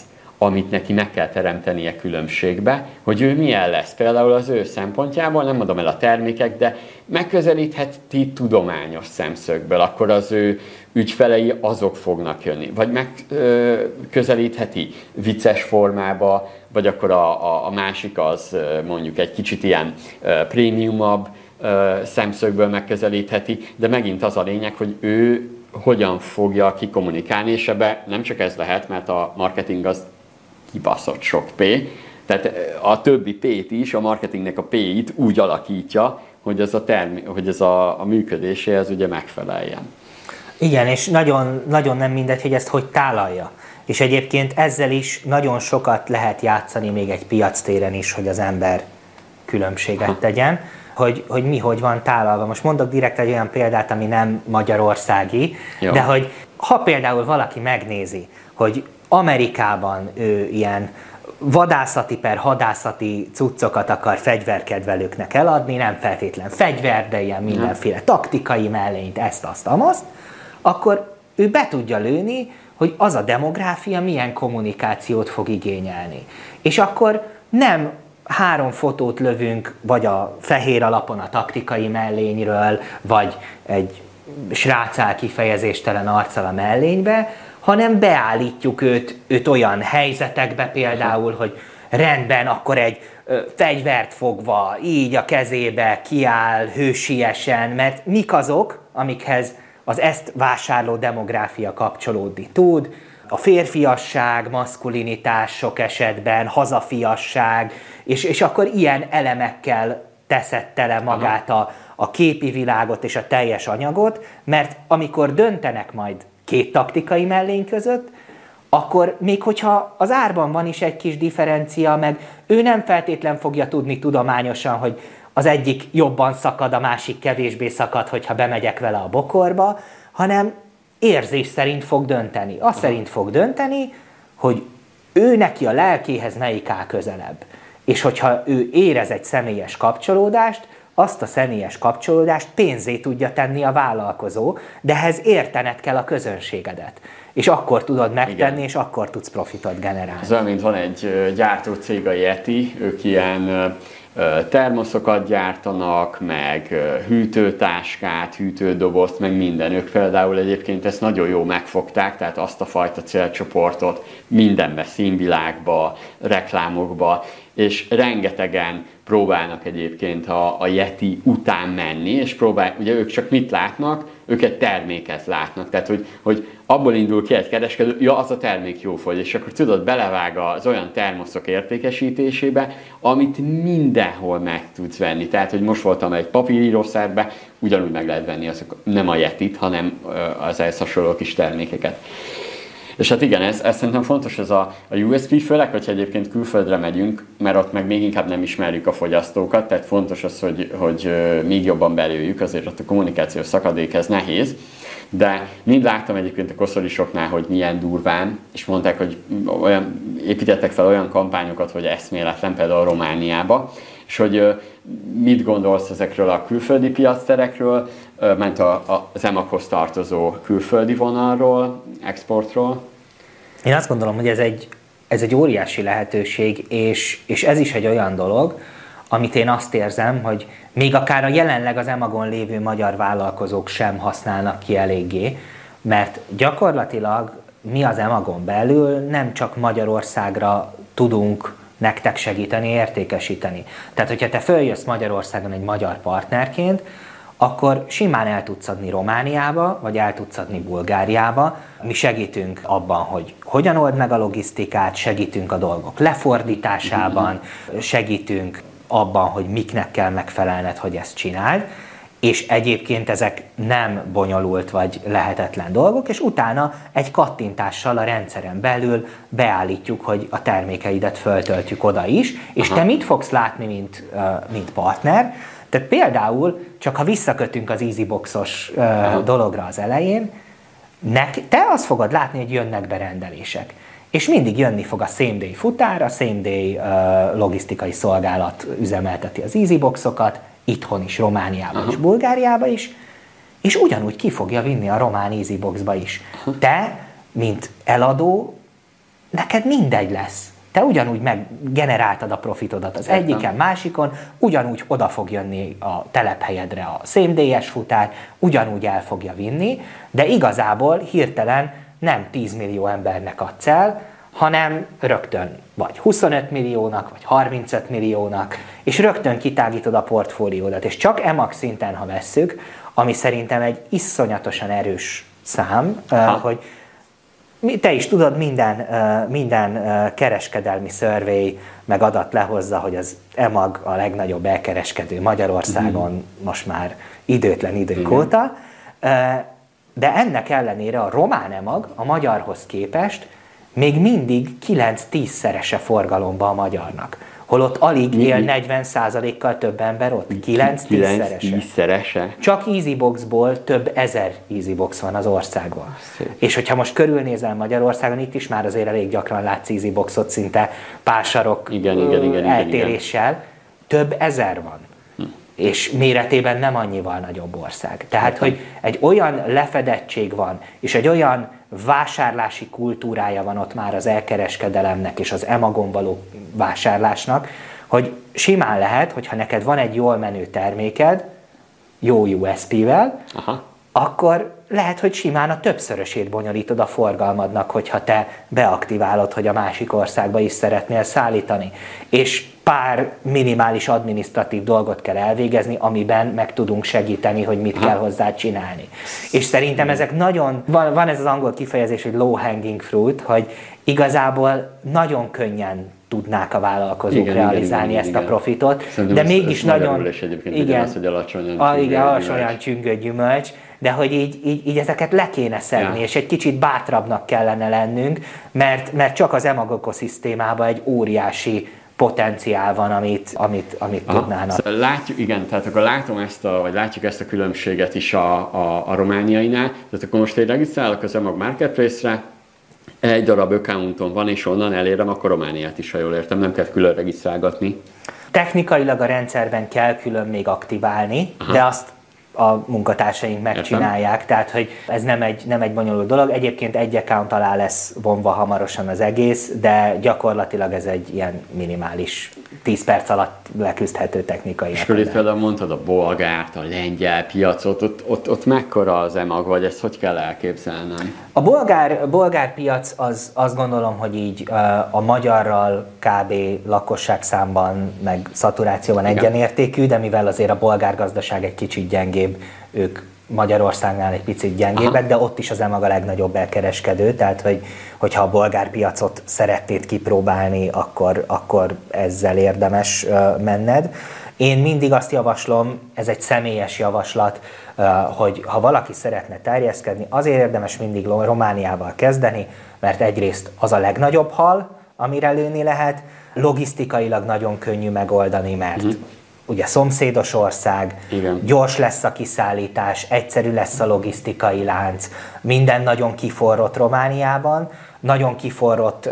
amit neki meg kell teremtenie különbségbe, hogy ő milyen lesz. Például az ő szempontjából, nem mondom el a termékek, de megközelítheti tudományos szemszögből, akkor az ő ügyfelei azok fognak jönni. Vagy megközelítheti vicces formába, vagy akkor a, a, a másik az mondjuk egy kicsit ilyen prémiumabb szemszögből megközelítheti, de megint az a lényeg, hogy ő hogyan fogja kikommunikálni, és ebbe nem csak ez lehet, mert a marketing az kibaszott sok P. Tehát eh, a többi P-t is, a marketingnek a P-it úgy alakítja, hogy ez a, termi- hogy ez a, a működéséhez ugye megfeleljen. Igen, és nagyon, nagyon nem mindegy, hogy ezt hogy tálalja. És egyébként ezzel is nagyon sokat lehet játszani még egy piactéren is, hogy az ember különbséget tegyen, hogy, hogy mi hogy van tálalva. Most mondok direkt egy olyan példát, ami nem magyarországi, Jó. de hogy ha például valaki megnézi, hogy Amerikában ő ilyen vadászati per hadászati cuccokat akar fegyverkedvelőknek eladni, nem feltétlen fegyver, de ilyen mindenféle taktikai mellényt, ezt, azt, amazt, akkor ő be tudja lőni, hogy az a demográfia milyen kommunikációt fog igényelni. És akkor nem három fotót lövünk, vagy a fehér alapon a taktikai mellényről, vagy egy srácál kifejezéstelen arccal a mellénybe, hanem beállítjuk őt, őt olyan helyzetekbe például, hogy rendben, akkor egy fegyvert fogva, így a kezébe kiáll hősiesen, mert mik azok, amikhez az ezt vásárló demográfia kapcsolódni tud, a férfiasság, maszkulinitás sok esetben, hazafiasság, és, és akkor ilyen elemekkel teszed tele magát a, a képi világot és a teljes anyagot, mert amikor döntenek majd két taktikai mellény között, akkor még hogyha az árban van is egy kis differencia, meg ő nem feltétlen fogja tudni tudományosan, hogy az egyik jobban szakad, a másik kevésbé szakad, hogyha bemegyek vele a bokorba, hanem érzés szerint fog dönteni. Azt szerint fog dönteni, hogy ő neki a lelkéhez melyik áll közelebb. És hogyha ő érez egy személyes kapcsolódást, azt a személyes kapcsolódást pénzé tudja tenni a vállalkozó, de ehhez értened kell a közönségedet. És akkor tudod megtenni, Igen. és akkor tudsz profitot generálni. Ez olyan, mint van egy gyártó cég, a Yeti, ők ilyen termoszokat gyártanak, meg hűtőtáskát, hűtődobozt, meg minden. Ők például egyébként ezt nagyon jó megfogták, tehát azt a fajta célcsoportot mindenbe, színvilágba, reklámokba, és rengetegen próbálnak egyébként a, a Yeti után menni, és próbál, ugye ők csak mit látnak? Ők egy terméket látnak, tehát hogy, hogy abból indul ki egy kereskedő, ja, az a termék jó fogy, és akkor tudod, belevág az olyan termoszok értékesítésébe, amit mindenhol meg tudsz venni. Tehát, hogy most voltam egy papírírószerbe, ugyanúgy meg lehet venni azok, nem a Yetit, hanem az ehhez hasonló kis termékeket. És hát igen, ez, ez szerintem fontos ez a, a USP, főleg, hogyha egyébként külföldre megyünk, mert ott meg még inkább nem ismerjük a fogyasztókat, tehát fontos az, hogy, hogy még jobban belőjük, azért ott a kommunikációs szakadék ez nehéz. De mind láttam egyébként a koszolisoknál, hogy milyen durván, és mondták, hogy olyan, építettek fel olyan kampányokat, hogy eszméletlen, például Romániába, és hogy mit gondolsz ezekről a külföldi piacterekről, ment a, a, az EMAK-hoz tartozó külföldi vonalról, exportról? Én azt gondolom, hogy ez egy, ez egy óriási lehetőség, és, és ez is egy olyan dolog, amit én azt érzem, hogy még akár a jelenleg az emagon lévő magyar vállalkozók sem használnak ki eléggé, mert gyakorlatilag mi az emagon belül nem csak Magyarországra tudunk nektek segíteni, értékesíteni. Tehát, hogyha te följössz Magyarországon egy magyar partnerként, akkor simán el tudsz adni Romániába, vagy el tudsz adni Bulgáriába. Mi segítünk abban, hogy hogyan old meg a logisztikát, segítünk a dolgok lefordításában, segítünk abban, hogy miknek kell megfelelned, hogy ezt csináld, és egyébként ezek nem bonyolult vagy lehetetlen dolgok, és utána egy kattintással a rendszeren belül beállítjuk, hogy a termékeidet föltöltjük oda is, és Aha. te mit fogsz látni, mint, mint partner? Tehát például, csak ha visszakötünk az EasyBoxos uh, dologra az elején, nek, te azt fogod látni, hogy jönnek berendelések. És mindig jönni fog a same day futár, a same day uh, logisztikai szolgálat üzemelteti az EasyBoxokat, itthon is, Romániában Aha. is, Bulgáriában is, és ugyanúgy ki fogja vinni a román EasyBoxba is. Te, mint eladó, neked mindegy lesz. Te ugyanúgy meggeneráltad a profitodat az Értem. egyiken, másikon, ugyanúgy oda fog jönni a telephelyedre a széndélyes futár, ugyanúgy el fogja vinni, de igazából hirtelen nem 10 millió embernek adsz el, hanem rögtön vagy 25 milliónak, vagy 35 milliónak, és rögtön kitágítod a portfóliódat. És csak EMAX szinten, ha vesszük, ami szerintem egy iszonyatosan erős szám, ha. hogy te is tudod, minden, minden kereskedelmi survey meg adat lehozza, hogy az EMAG a legnagyobb elkereskedő Magyarországon mm. most már időtlen idők mm. óta, de ennek ellenére a román EMAG a magyarhoz képest még mindig 9-10 szerese forgalomba a magyarnak. Holott alig él 40%-kal több ember ott. 9-10 szerese. szerese. Csak Easyboxból több ezer Easybox van az országban. Szép. És hogyha most körülnézel Magyarországon, itt is már azért elég gyakran látsz Easyboxot szinte pásarok igen, igen, igen, eltéréssel. Igen, igen. Több ezer van és méretében nem annyival nagyobb ország. Tehát, hogy egy olyan lefedettség van, és egy olyan vásárlási kultúrája van ott már az elkereskedelemnek és az emagon való vásárlásnak, hogy simán lehet, hogyha neked van egy jól menő terméked, jó USP-vel, Aha. Akkor lehet, hogy simán a többszörösét bonyolítod a forgalmadnak, hogyha te beaktiválod, hogy a másik országba is szeretnél szállítani. És pár minimális adminisztratív dolgot kell elvégezni, amiben meg tudunk segíteni, hogy mit kell hozzá csinálni. És szerintem ezek nagyon, van, van ez az angol kifejezés, hogy low hanging fruit, hogy igazából nagyon könnyen tudnák a vállalkozók igen, realizálni igen, igen, ezt igen. a profitot, Szerintem de mégis ez nagyon... igen, az, hogy alacsonyan a, igen, alacsonyan csüngő gyümölcs, de hogy így, így, így ezeket le kéne szedni, ja. és egy kicsit bátrabbnak kellene lennünk, mert, mert csak az emag ökoszisztémában egy óriási potenciál van, amit, amit, amit Aha. tudnának. Szóval látjuk, igen, tehát akkor látom ezt a, vagy látjuk ezt a különbséget is a, a, a romániainál, tehát akkor most én regisztrálok az EMAG Marketplace-re, egy darab accountom van, és onnan elérem akkor Romániát is, ha jól értem, nem kell külön regisztrálgatni. Technikailag a rendszerben kell külön még aktiválni, Aha. de azt a munkatársaink megcsinálják, Értem. tehát hogy ez nem egy, nem egy bonyolult dolog. Egyébként egy account alá lesz vonva hamarosan az egész, de gyakorlatilag ez egy ilyen minimális 10 perc alatt leküzdhető technikai. És akkor itt például mondtad a bolgárt, a lengyel piacot, ott, ott, ott mekkora az emag, vagy ezt hogy kell elképzelnem? A bolgár, bolgár piac az azt gondolom, hogy így a magyarral kb. lakosságszámban meg szaturációban Igen. egyenértékű, de mivel azért a bolgár gazdaság egy kicsit gyengébb, ők Magyarországnál egy picit gyengébbek, Aha. de ott is az EMAG a legnagyobb elkereskedő, tehát hogy, hogyha a bolgár piacot szeretnéd kipróbálni, akkor, akkor ezzel érdemes menned. Én mindig azt javaslom, ez egy személyes javaslat, hogy ha valaki szeretne terjeszkedni, azért érdemes mindig Romániával kezdeni, mert egyrészt az a legnagyobb hal, amire lőni lehet, logisztikailag nagyon könnyű megoldani, mert mm ugye szomszédos ország, Igen. gyors lesz a kiszállítás, egyszerű lesz a logisztikai lánc, minden nagyon kiforrott Romániában, nagyon kiforrott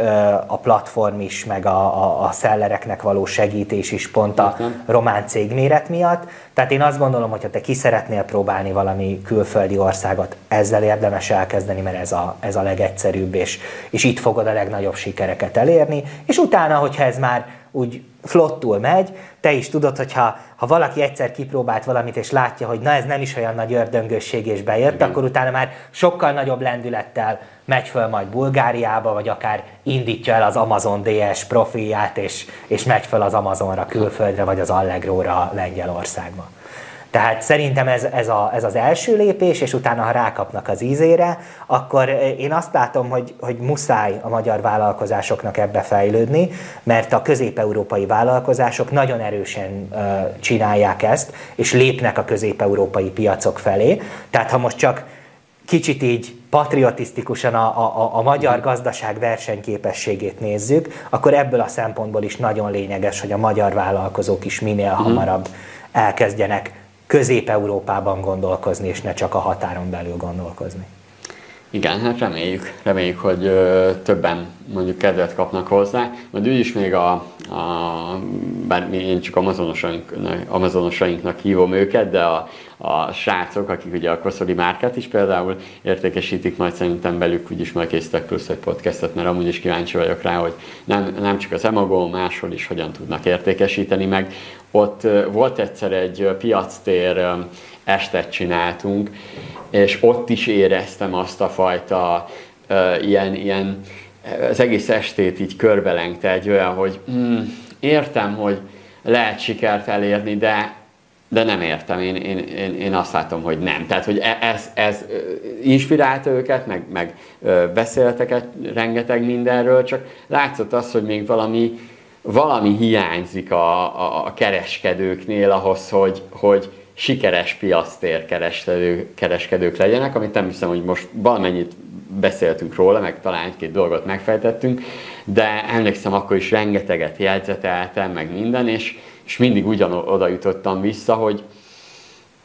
a platform is, meg a, a, a szellereknek való segítés is pont a román cég méret miatt. Tehát én azt gondolom, hogy ha te ki szeretnél próbálni valami külföldi országot, ezzel érdemes elkezdeni, mert ez a, ez a legegyszerűbb, és, és itt fogod a legnagyobb sikereket elérni. És utána, hogyha ez már úgy flottul megy, te is tudod, hogy ha, ha valaki egyszer kipróbált valamit, és látja, hogy na ez nem is olyan nagy ördöngösség, és bejött, Igen. akkor utána már sokkal nagyobb lendülettel megy föl majd Bulgáriába, vagy akár indítja el az Amazon DS profilját, és, és megy föl az Amazonra külföldre, vagy az Allegro-ra Lengyelországba. Tehát szerintem ez, ez, a, ez az első lépés, és utána, ha rákapnak az ízére, akkor én azt látom, hogy, hogy muszáj a magyar vállalkozásoknak ebbe fejlődni, mert a közép-európai vállalkozások nagyon erősen uh, csinálják ezt, és lépnek a közép-európai piacok felé. Tehát ha most csak kicsit így patriotisztikusan a, a, a magyar gazdaság versenyképességét nézzük, akkor ebből a szempontból is nagyon lényeges, hogy a magyar vállalkozók is minél uh-huh. hamarabb elkezdjenek Közép-Európában gondolkozni, és ne csak a határon belül gondolkozni. Igen, hát reméljük, reméljük, hogy többen mondjuk kedvet kapnak hozzá. Majd is még a, a bár én csak amazonosainknak, amazonosainknak hívom őket, de a, a srácok, akik ugye a koszoli márkát is például értékesítik, majd szerintem belük úgyis majd készítek plusz egy podcastot, mert amúgy is kíváncsi vagyok rá, hogy nem, nem csak az Emago, máshol is hogyan tudnak értékesíteni, meg ott volt egyszer egy piactér estet csináltunk, és ott is éreztem azt a fajta uh, ilyen, ilyen, az egész estét így körbelengte egy olyan, hogy mm, értem, hogy lehet sikert elérni, de de nem értem, én, én, én, én azt látom, hogy nem. Tehát, hogy e, ez, ez inspirálta őket, meg, meg beszéltek rengeteg mindenről, csak látszott az, hogy még valami, valami hiányzik a, a, a kereskedőknél ahhoz, hogy, hogy sikeres kereskedő, kereskedők legyenek, amit nem hiszem, hogy most valamennyit beszéltünk róla, meg talán egy-két dolgot megfejtettünk, de emlékszem, akkor is rengeteget jegyzeteltem, meg minden, és, és mindig ugyanoda jutottam vissza, hogy,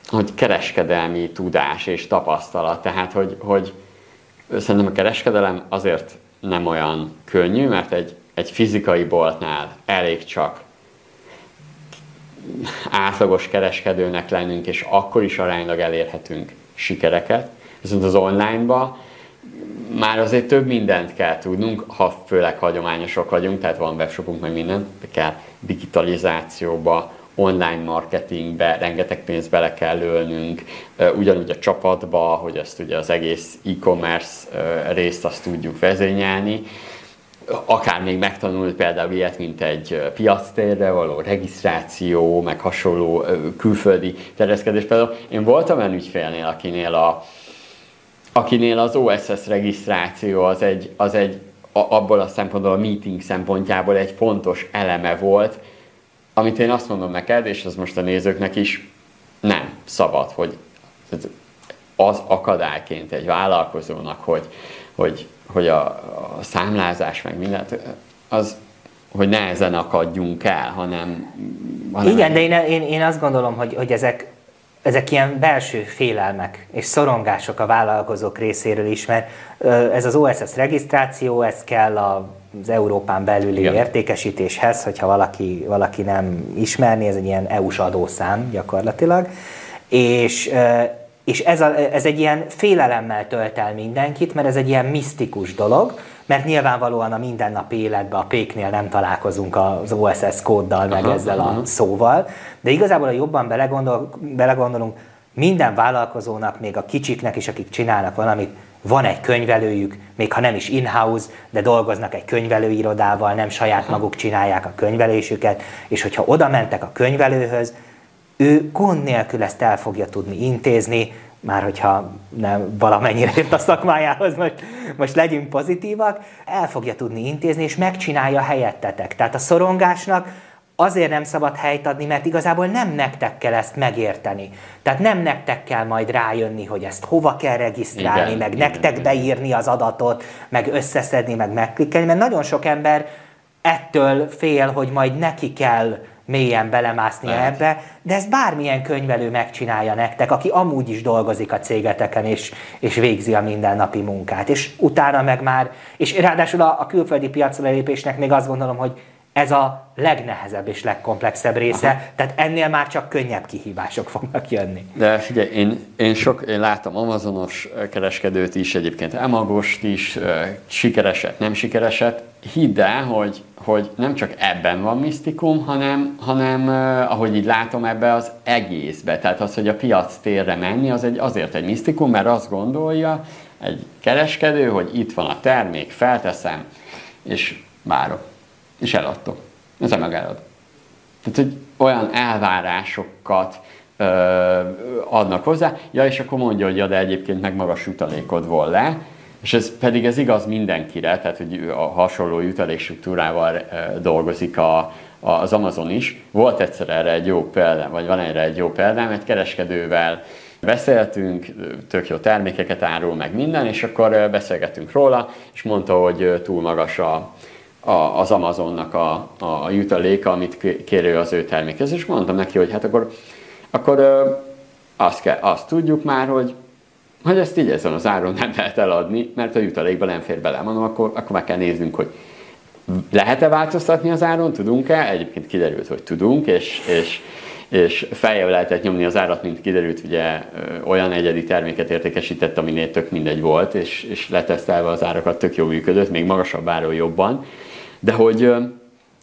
hogy kereskedelmi tudás és tapasztalat. Tehát, hogy, hogy szerintem a kereskedelem azért nem olyan könnyű, mert egy, egy fizikai boltnál elég csak átlagos kereskedőnek lennünk, és akkor is aránylag elérhetünk sikereket. Viszont az online-ba már azért több mindent kell tudnunk, ha főleg hagyományosok vagyunk, tehát van webshopunk, meg minden, de kell digitalizációba, online marketingbe rengeteg pénzt bele kell lőnünk, ugyanúgy a csapatba, hogy ezt ugye az egész e-commerce részt azt tudjuk vezényelni, akár még megtanulni például ilyet, mint egy piactérre való regisztráció, meg hasonló külföldi terjeszkedés. Például én voltam olyan ügyfélnél, akinél, a, akinél az OSS regisztráció az egy, az egy a, abból a szempontból, a meeting szempontjából egy fontos eleme volt, amit én azt mondom neked, és az most a nézőknek is nem szabad, hogy az akadályként egy vállalkozónak, hogy, hogy hogy a, a számlázás meg mindent, az, hogy ne ezen akadjunk el, hanem... hanem Igen, de én, én, én azt gondolom, hogy, hogy ezek, ezek ilyen belső félelmek és szorongások a vállalkozók részéről is, mert ez az OSS regisztráció, ez kell az Európán belüli Igen. értékesítéshez, hogyha valaki, valaki nem ismerni, ez egy ilyen EU-s adószám gyakorlatilag, és és ez, a, ez egy ilyen félelemmel tölt el mindenkit, mert ez egy ilyen misztikus dolog, mert nyilvánvalóan a mindennapi életben a péknél nem találkozunk az OSS kóddal, meg aha, ezzel aha. a szóval, de igazából, ha jobban belegondol, belegondolunk, minden vállalkozónak, még a kicsiknek is, akik csinálnak valamit, van egy könyvelőjük, még ha nem is in-house, de dolgoznak egy könyvelőirodával, nem saját maguk csinálják a könyvelésüket, és hogyha oda mentek a könyvelőhöz, ő gond nélkül ezt el fogja tudni intézni, már hogyha nem valamennyire ért a szakmájához, most, most legyünk pozitívak, el fogja tudni intézni, és megcsinálja helyettetek. Tehát a szorongásnak azért nem szabad helyt adni, mert igazából nem nektek kell ezt megérteni. Tehát nem nektek kell majd rájönni, hogy ezt hova kell regisztrálni, igen, meg igen, nektek igen. beírni az adatot, meg összeszedni, meg megklikkelni, mert nagyon sok ember ettől fél, hogy majd neki kell mélyen belemászni Lehet. ebbe, de ezt bármilyen könyvelő megcsinálja nektek, aki amúgy is dolgozik a cégeteken, és, és végzi a mindennapi munkát. És utána meg már, és ráadásul a, a külföldi piacra lépésnek még azt gondolom, hogy ez a legnehezebb és legkomplexebb része, Aha. tehát ennél már csak könnyebb kihívások fognak jönni. De figyelj, én, én, sok, én látom Amazonos kereskedőt is, egyébként Emagost is, sikereset, nem sikereset. Hidd el, hogy, hogy nem csak ebben van misztikum, hanem, hanem ahogy így látom ebbe az egészbe. Tehát az, hogy a piac térre menni, az egy, azért egy misztikum, mert azt gondolja egy kereskedő, hogy itt van a termék, felteszem, és várok és eladtok. Ez a megelad. Tehát, hogy olyan elvárásokat ö, adnak hozzá, ja, és akkor mondja, hogy ja, de egyébként meg magas jutalékod volt le, és ez pedig ez igaz mindenkire, tehát hogy a hasonló jutalékstruktúrával dolgozik a, az Amazon is. Volt egyszer erre egy jó példám, vagy van erre egy jó példám, egy kereskedővel beszéltünk, tök jó termékeket árul, meg minden, és akkor beszélgettünk róla, és mondta, hogy túl magas a, a, az Amazonnak a, a jutaléka, amit kérő az ő termékhez, és mondtam neki, hogy hát akkor, akkor azt, kell, azt tudjuk már, hogy hogy ezt így ezen az áron nem lehet eladni, mert a jutalékban nem fér bele. Mondom, akkor, akkor meg kell néznünk, hogy lehet-e változtatni az áron, tudunk-e? Egyébként kiderült, hogy tudunk, és, és, és feljebb lehetett nyomni az árat, mint kiderült, ugye olyan egyedi terméket értékesített, aminél tök mindegy volt, és, és letesztelve az árakat tök jó működött, még magasabb áron jobban. De hogy,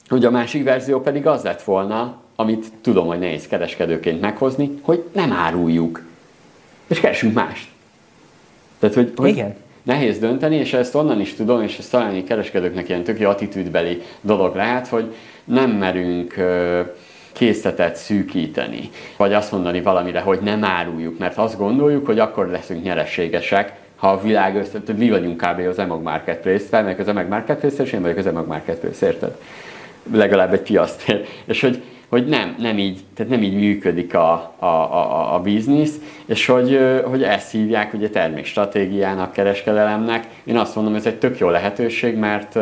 hogy a másik verzió pedig az lett volna, amit tudom, hogy nehéz kereskedőként meghozni, hogy nem áruljuk, és keresünk mást. Tehát, hogy, hogy Igen. nehéz dönteni, és ezt onnan is tudom, és ez talán kereskedőknek ilyen tök jó attitűdbeli dolog lehet, hogy nem merünk készletet szűkíteni, vagy azt mondani valamire, hogy nem áruljuk, mert azt gondoljuk, hogy akkor leszünk nyereségesek, ha a világ össze, mi vagyunk kb. az Emog Marketplace, felmegyek az Emog Marketplace, és én vagyok az Emog Marketplace, érted? Legalább egy piasztér. És hogy hogy nem, nem így, tehát nem így működik a, a, a, a biznisz, és hogy, hogy ezt hívják ugye termékstratégiának, kereskedelemnek. Én azt mondom, ez egy tök jó lehetőség, mert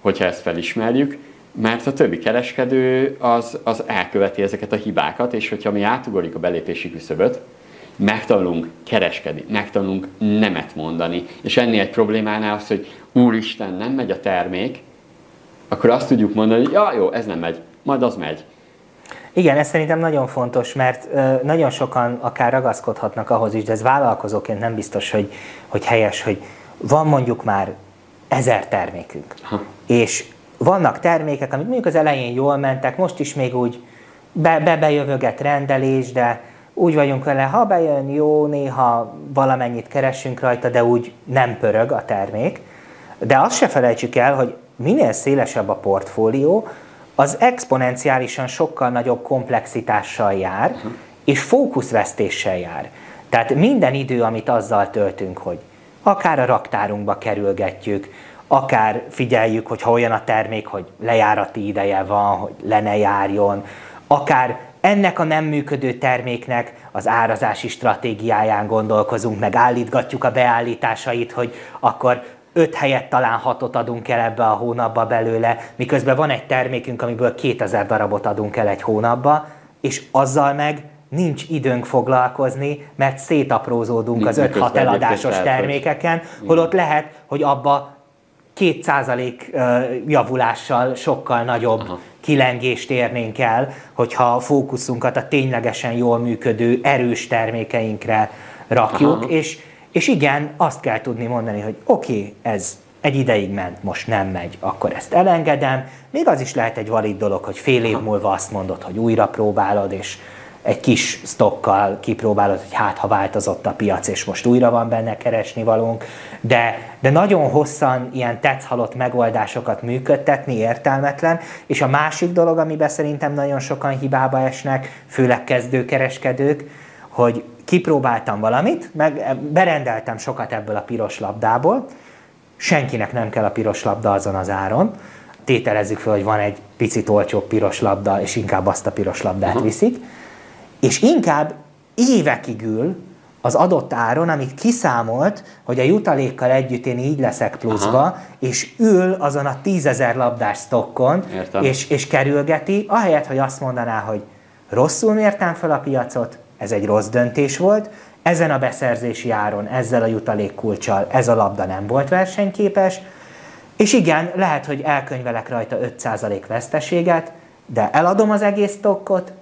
hogyha ezt felismerjük, mert a többi kereskedő az, az elköveti ezeket a hibákat, és hogyha mi átugorjuk a belépési küszöböt, megtanulunk kereskedni, megtanulunk nemet mondani, és ennél egy problémánál az, hogy úristen, nem megy a termék, akkor azt tudjuk mondani, hogy ja, jó, ez nem megy, majd az megy. Igen, ez szerintem nagyon fontos, mert nagyon sokan akár ragaszkodhatnak ahhoz is, de ez vállalkozóként nem biztos, hogy, hogy helyes, hogy van mondjuk már ezer termékünk, ha. és vannak termékek, amik mondjuk az elején jól mentek, most is még úgy be, be bejövöget rendelés, de úgy vagyunk vele, ha bejön jó, néha valamennyit keresünk rajta, de úgy nem pörög a termék. De azt se felejtsük el, hogy minél szélesebb a portfólió, az exponenciálisan sokkal nagyobb komplexitással jár, uh-huh. és fókuszvesztéssel jár. Tehát minden idő, amit azzal töltünk, hogy akár a raktárunkba kerülgetjük, akár figyeljük, hogy ha olyan a termék, hogy lejárati ideje van, hogy le ne járjon, akár ennek a nem működő terméknek az árazási stratégiáján gondolkozunk, meg állítgatjuk a beállításait, hogy akkor öt helyet talán hatot adunk el ebbe a hónapba belőle, miközben van egy termékünk, amiből 2000 darabot adunk el egy hónapba, és azzal meg nincs időnk foglalkozni, mert szétaprózódunk az 5-6 eladásos termékeken, holott lehet, hogy abba 2% javulással sokkal nagyobb Aha. kilengést érnénk el, hogyha a fókuszunkat a ténylegesen jól működő, erős termékeinkre rakjuk, Aha. és és igen, azt kell tudni mondani, hogy oké, okay, ez egy ideig ment, most nem megy, akkor ezt elengedem. Még az is lehet egy valid dolog, hogy fél év múlva azt mondod, hogy újra próbálod, és egy kis stokkal kipróbálod, hogy hát ha változott a piac, és most újra van benne keresni valónk, de, de nagyon hosszan ilyen tetszhalott megoldásokat működtetni értelmetlen, és a másik dolog, amiben szerintem nagyon sokan hibába esnek, főleg kezdőkereskedők, hogy kipróbáltam valamit, meg berendeltem sokat ebből a piros labdából, senkinek nem kell a piros labda azon az áron, tételezzük fel, hogy van egy picit olcsóbb piros labda, és inkább azt a piros labdát uh-huh. viszik, és inkább évekig ül az adott áron, amit kiszámolt, hogy a jutalékkal együtt én így leszek pluszba, Aha. és ül azon a tízezer labdás stokkon, és, és kerülgeti, ahelyett, hogy azt mondaná, hogy rosszul mértem fel a piacot, ez egy rossz döntés volt, ezen a beszerzési áron, ezzel a jutalékkulcsal ez a labda nem volt versenyképes, és igen, lehet, hogy elkönyvelek rajta 5% veszteséget, de eladom az egész stockot,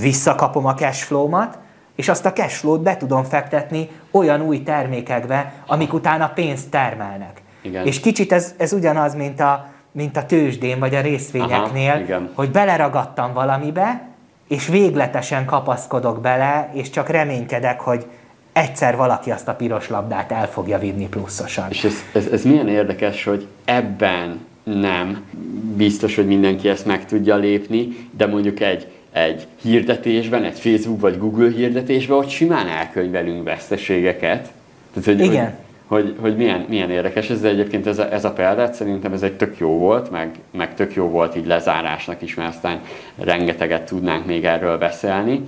visszakapom a cashflow-mat, és azt a cashflow-t be tudom fektetni olyan új termékekbe, amik utána pénzt termelnek. Igen. És kicsit ez, ez ugyanaz, mint a, mint a tőzsdén vagy a részvényeknél, Aha, hogy beleragadtam valamibe, és végletesen kapaszkodok bele, és csak reménykedek, hogy egyszer valaki azt a piros labdát el fogja vinni pluszosan. És ez, ez, ez milyen érdekes, hogy ebben nem biztos, hogy mindenki ezt meg tudja lépni, de mondjuk egy, egy hirdetésben, egy Facebook vagy Google hirdetésben, ott simán elkönyvelünk veszteségeket. Tehát, hogy, Igen. Hogy hogy, hogy milyen, milyen érdekes ez, de egyébként ez a, ez a példát szerintem ez egy tök jó volt, meg, meg tök jó volt így lezárásnak is, mert aztán rengeteget tudnánk még erről beszélni.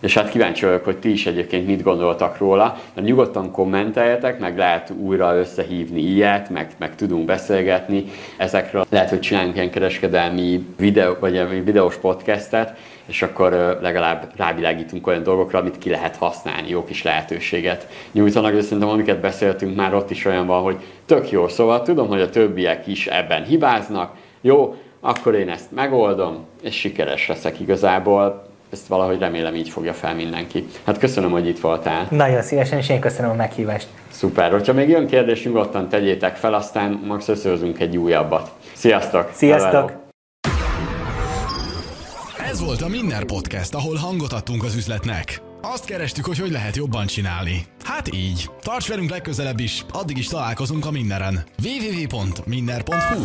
És hát kíváncsi vagyok, hogy ti is egyébként mit gondoltak róla, mert nyugodtan kommenteljetek, meg lehet újra összehívni ilyet, meg, meg tudunk beszélgetni ezekről. Lehet, hogy csinálunk ilyen kereskedelmi videó, vagy videós podcastet, és akkor legalább rávilágítunk olyan dolgokra, amit ki lehet használni, jó kis lehetőséget nyújtanak, de szerintem amiket beszéltünk már ott is olyan van, hogy tök jó, szóval tudom, hogy a többiek is ebben hibáznak, jó, akkor én ezt megoldom, és sikeres leszek igazából. Ezt valahogy remélem így fogja fel mindenki. Hát köszönöm, hogy itt voltál. Nagyon szívesen, és én köszönöm a meghívást. Szuper, hogyha még jön kérdés, nyugodtan tegyétek fel, aztán max összehozunk egy újabbat. Sziasztok! Sziasztok! Hello. Ez volt a Minner Podcast, ahol hangot adtunk az üzletnek. Azt kerestük, hogy hogy lehet jobban csinálni. Hát így. Tarts velünk legközelebb is, addig is találkozunk a Minneren. www.minner.hu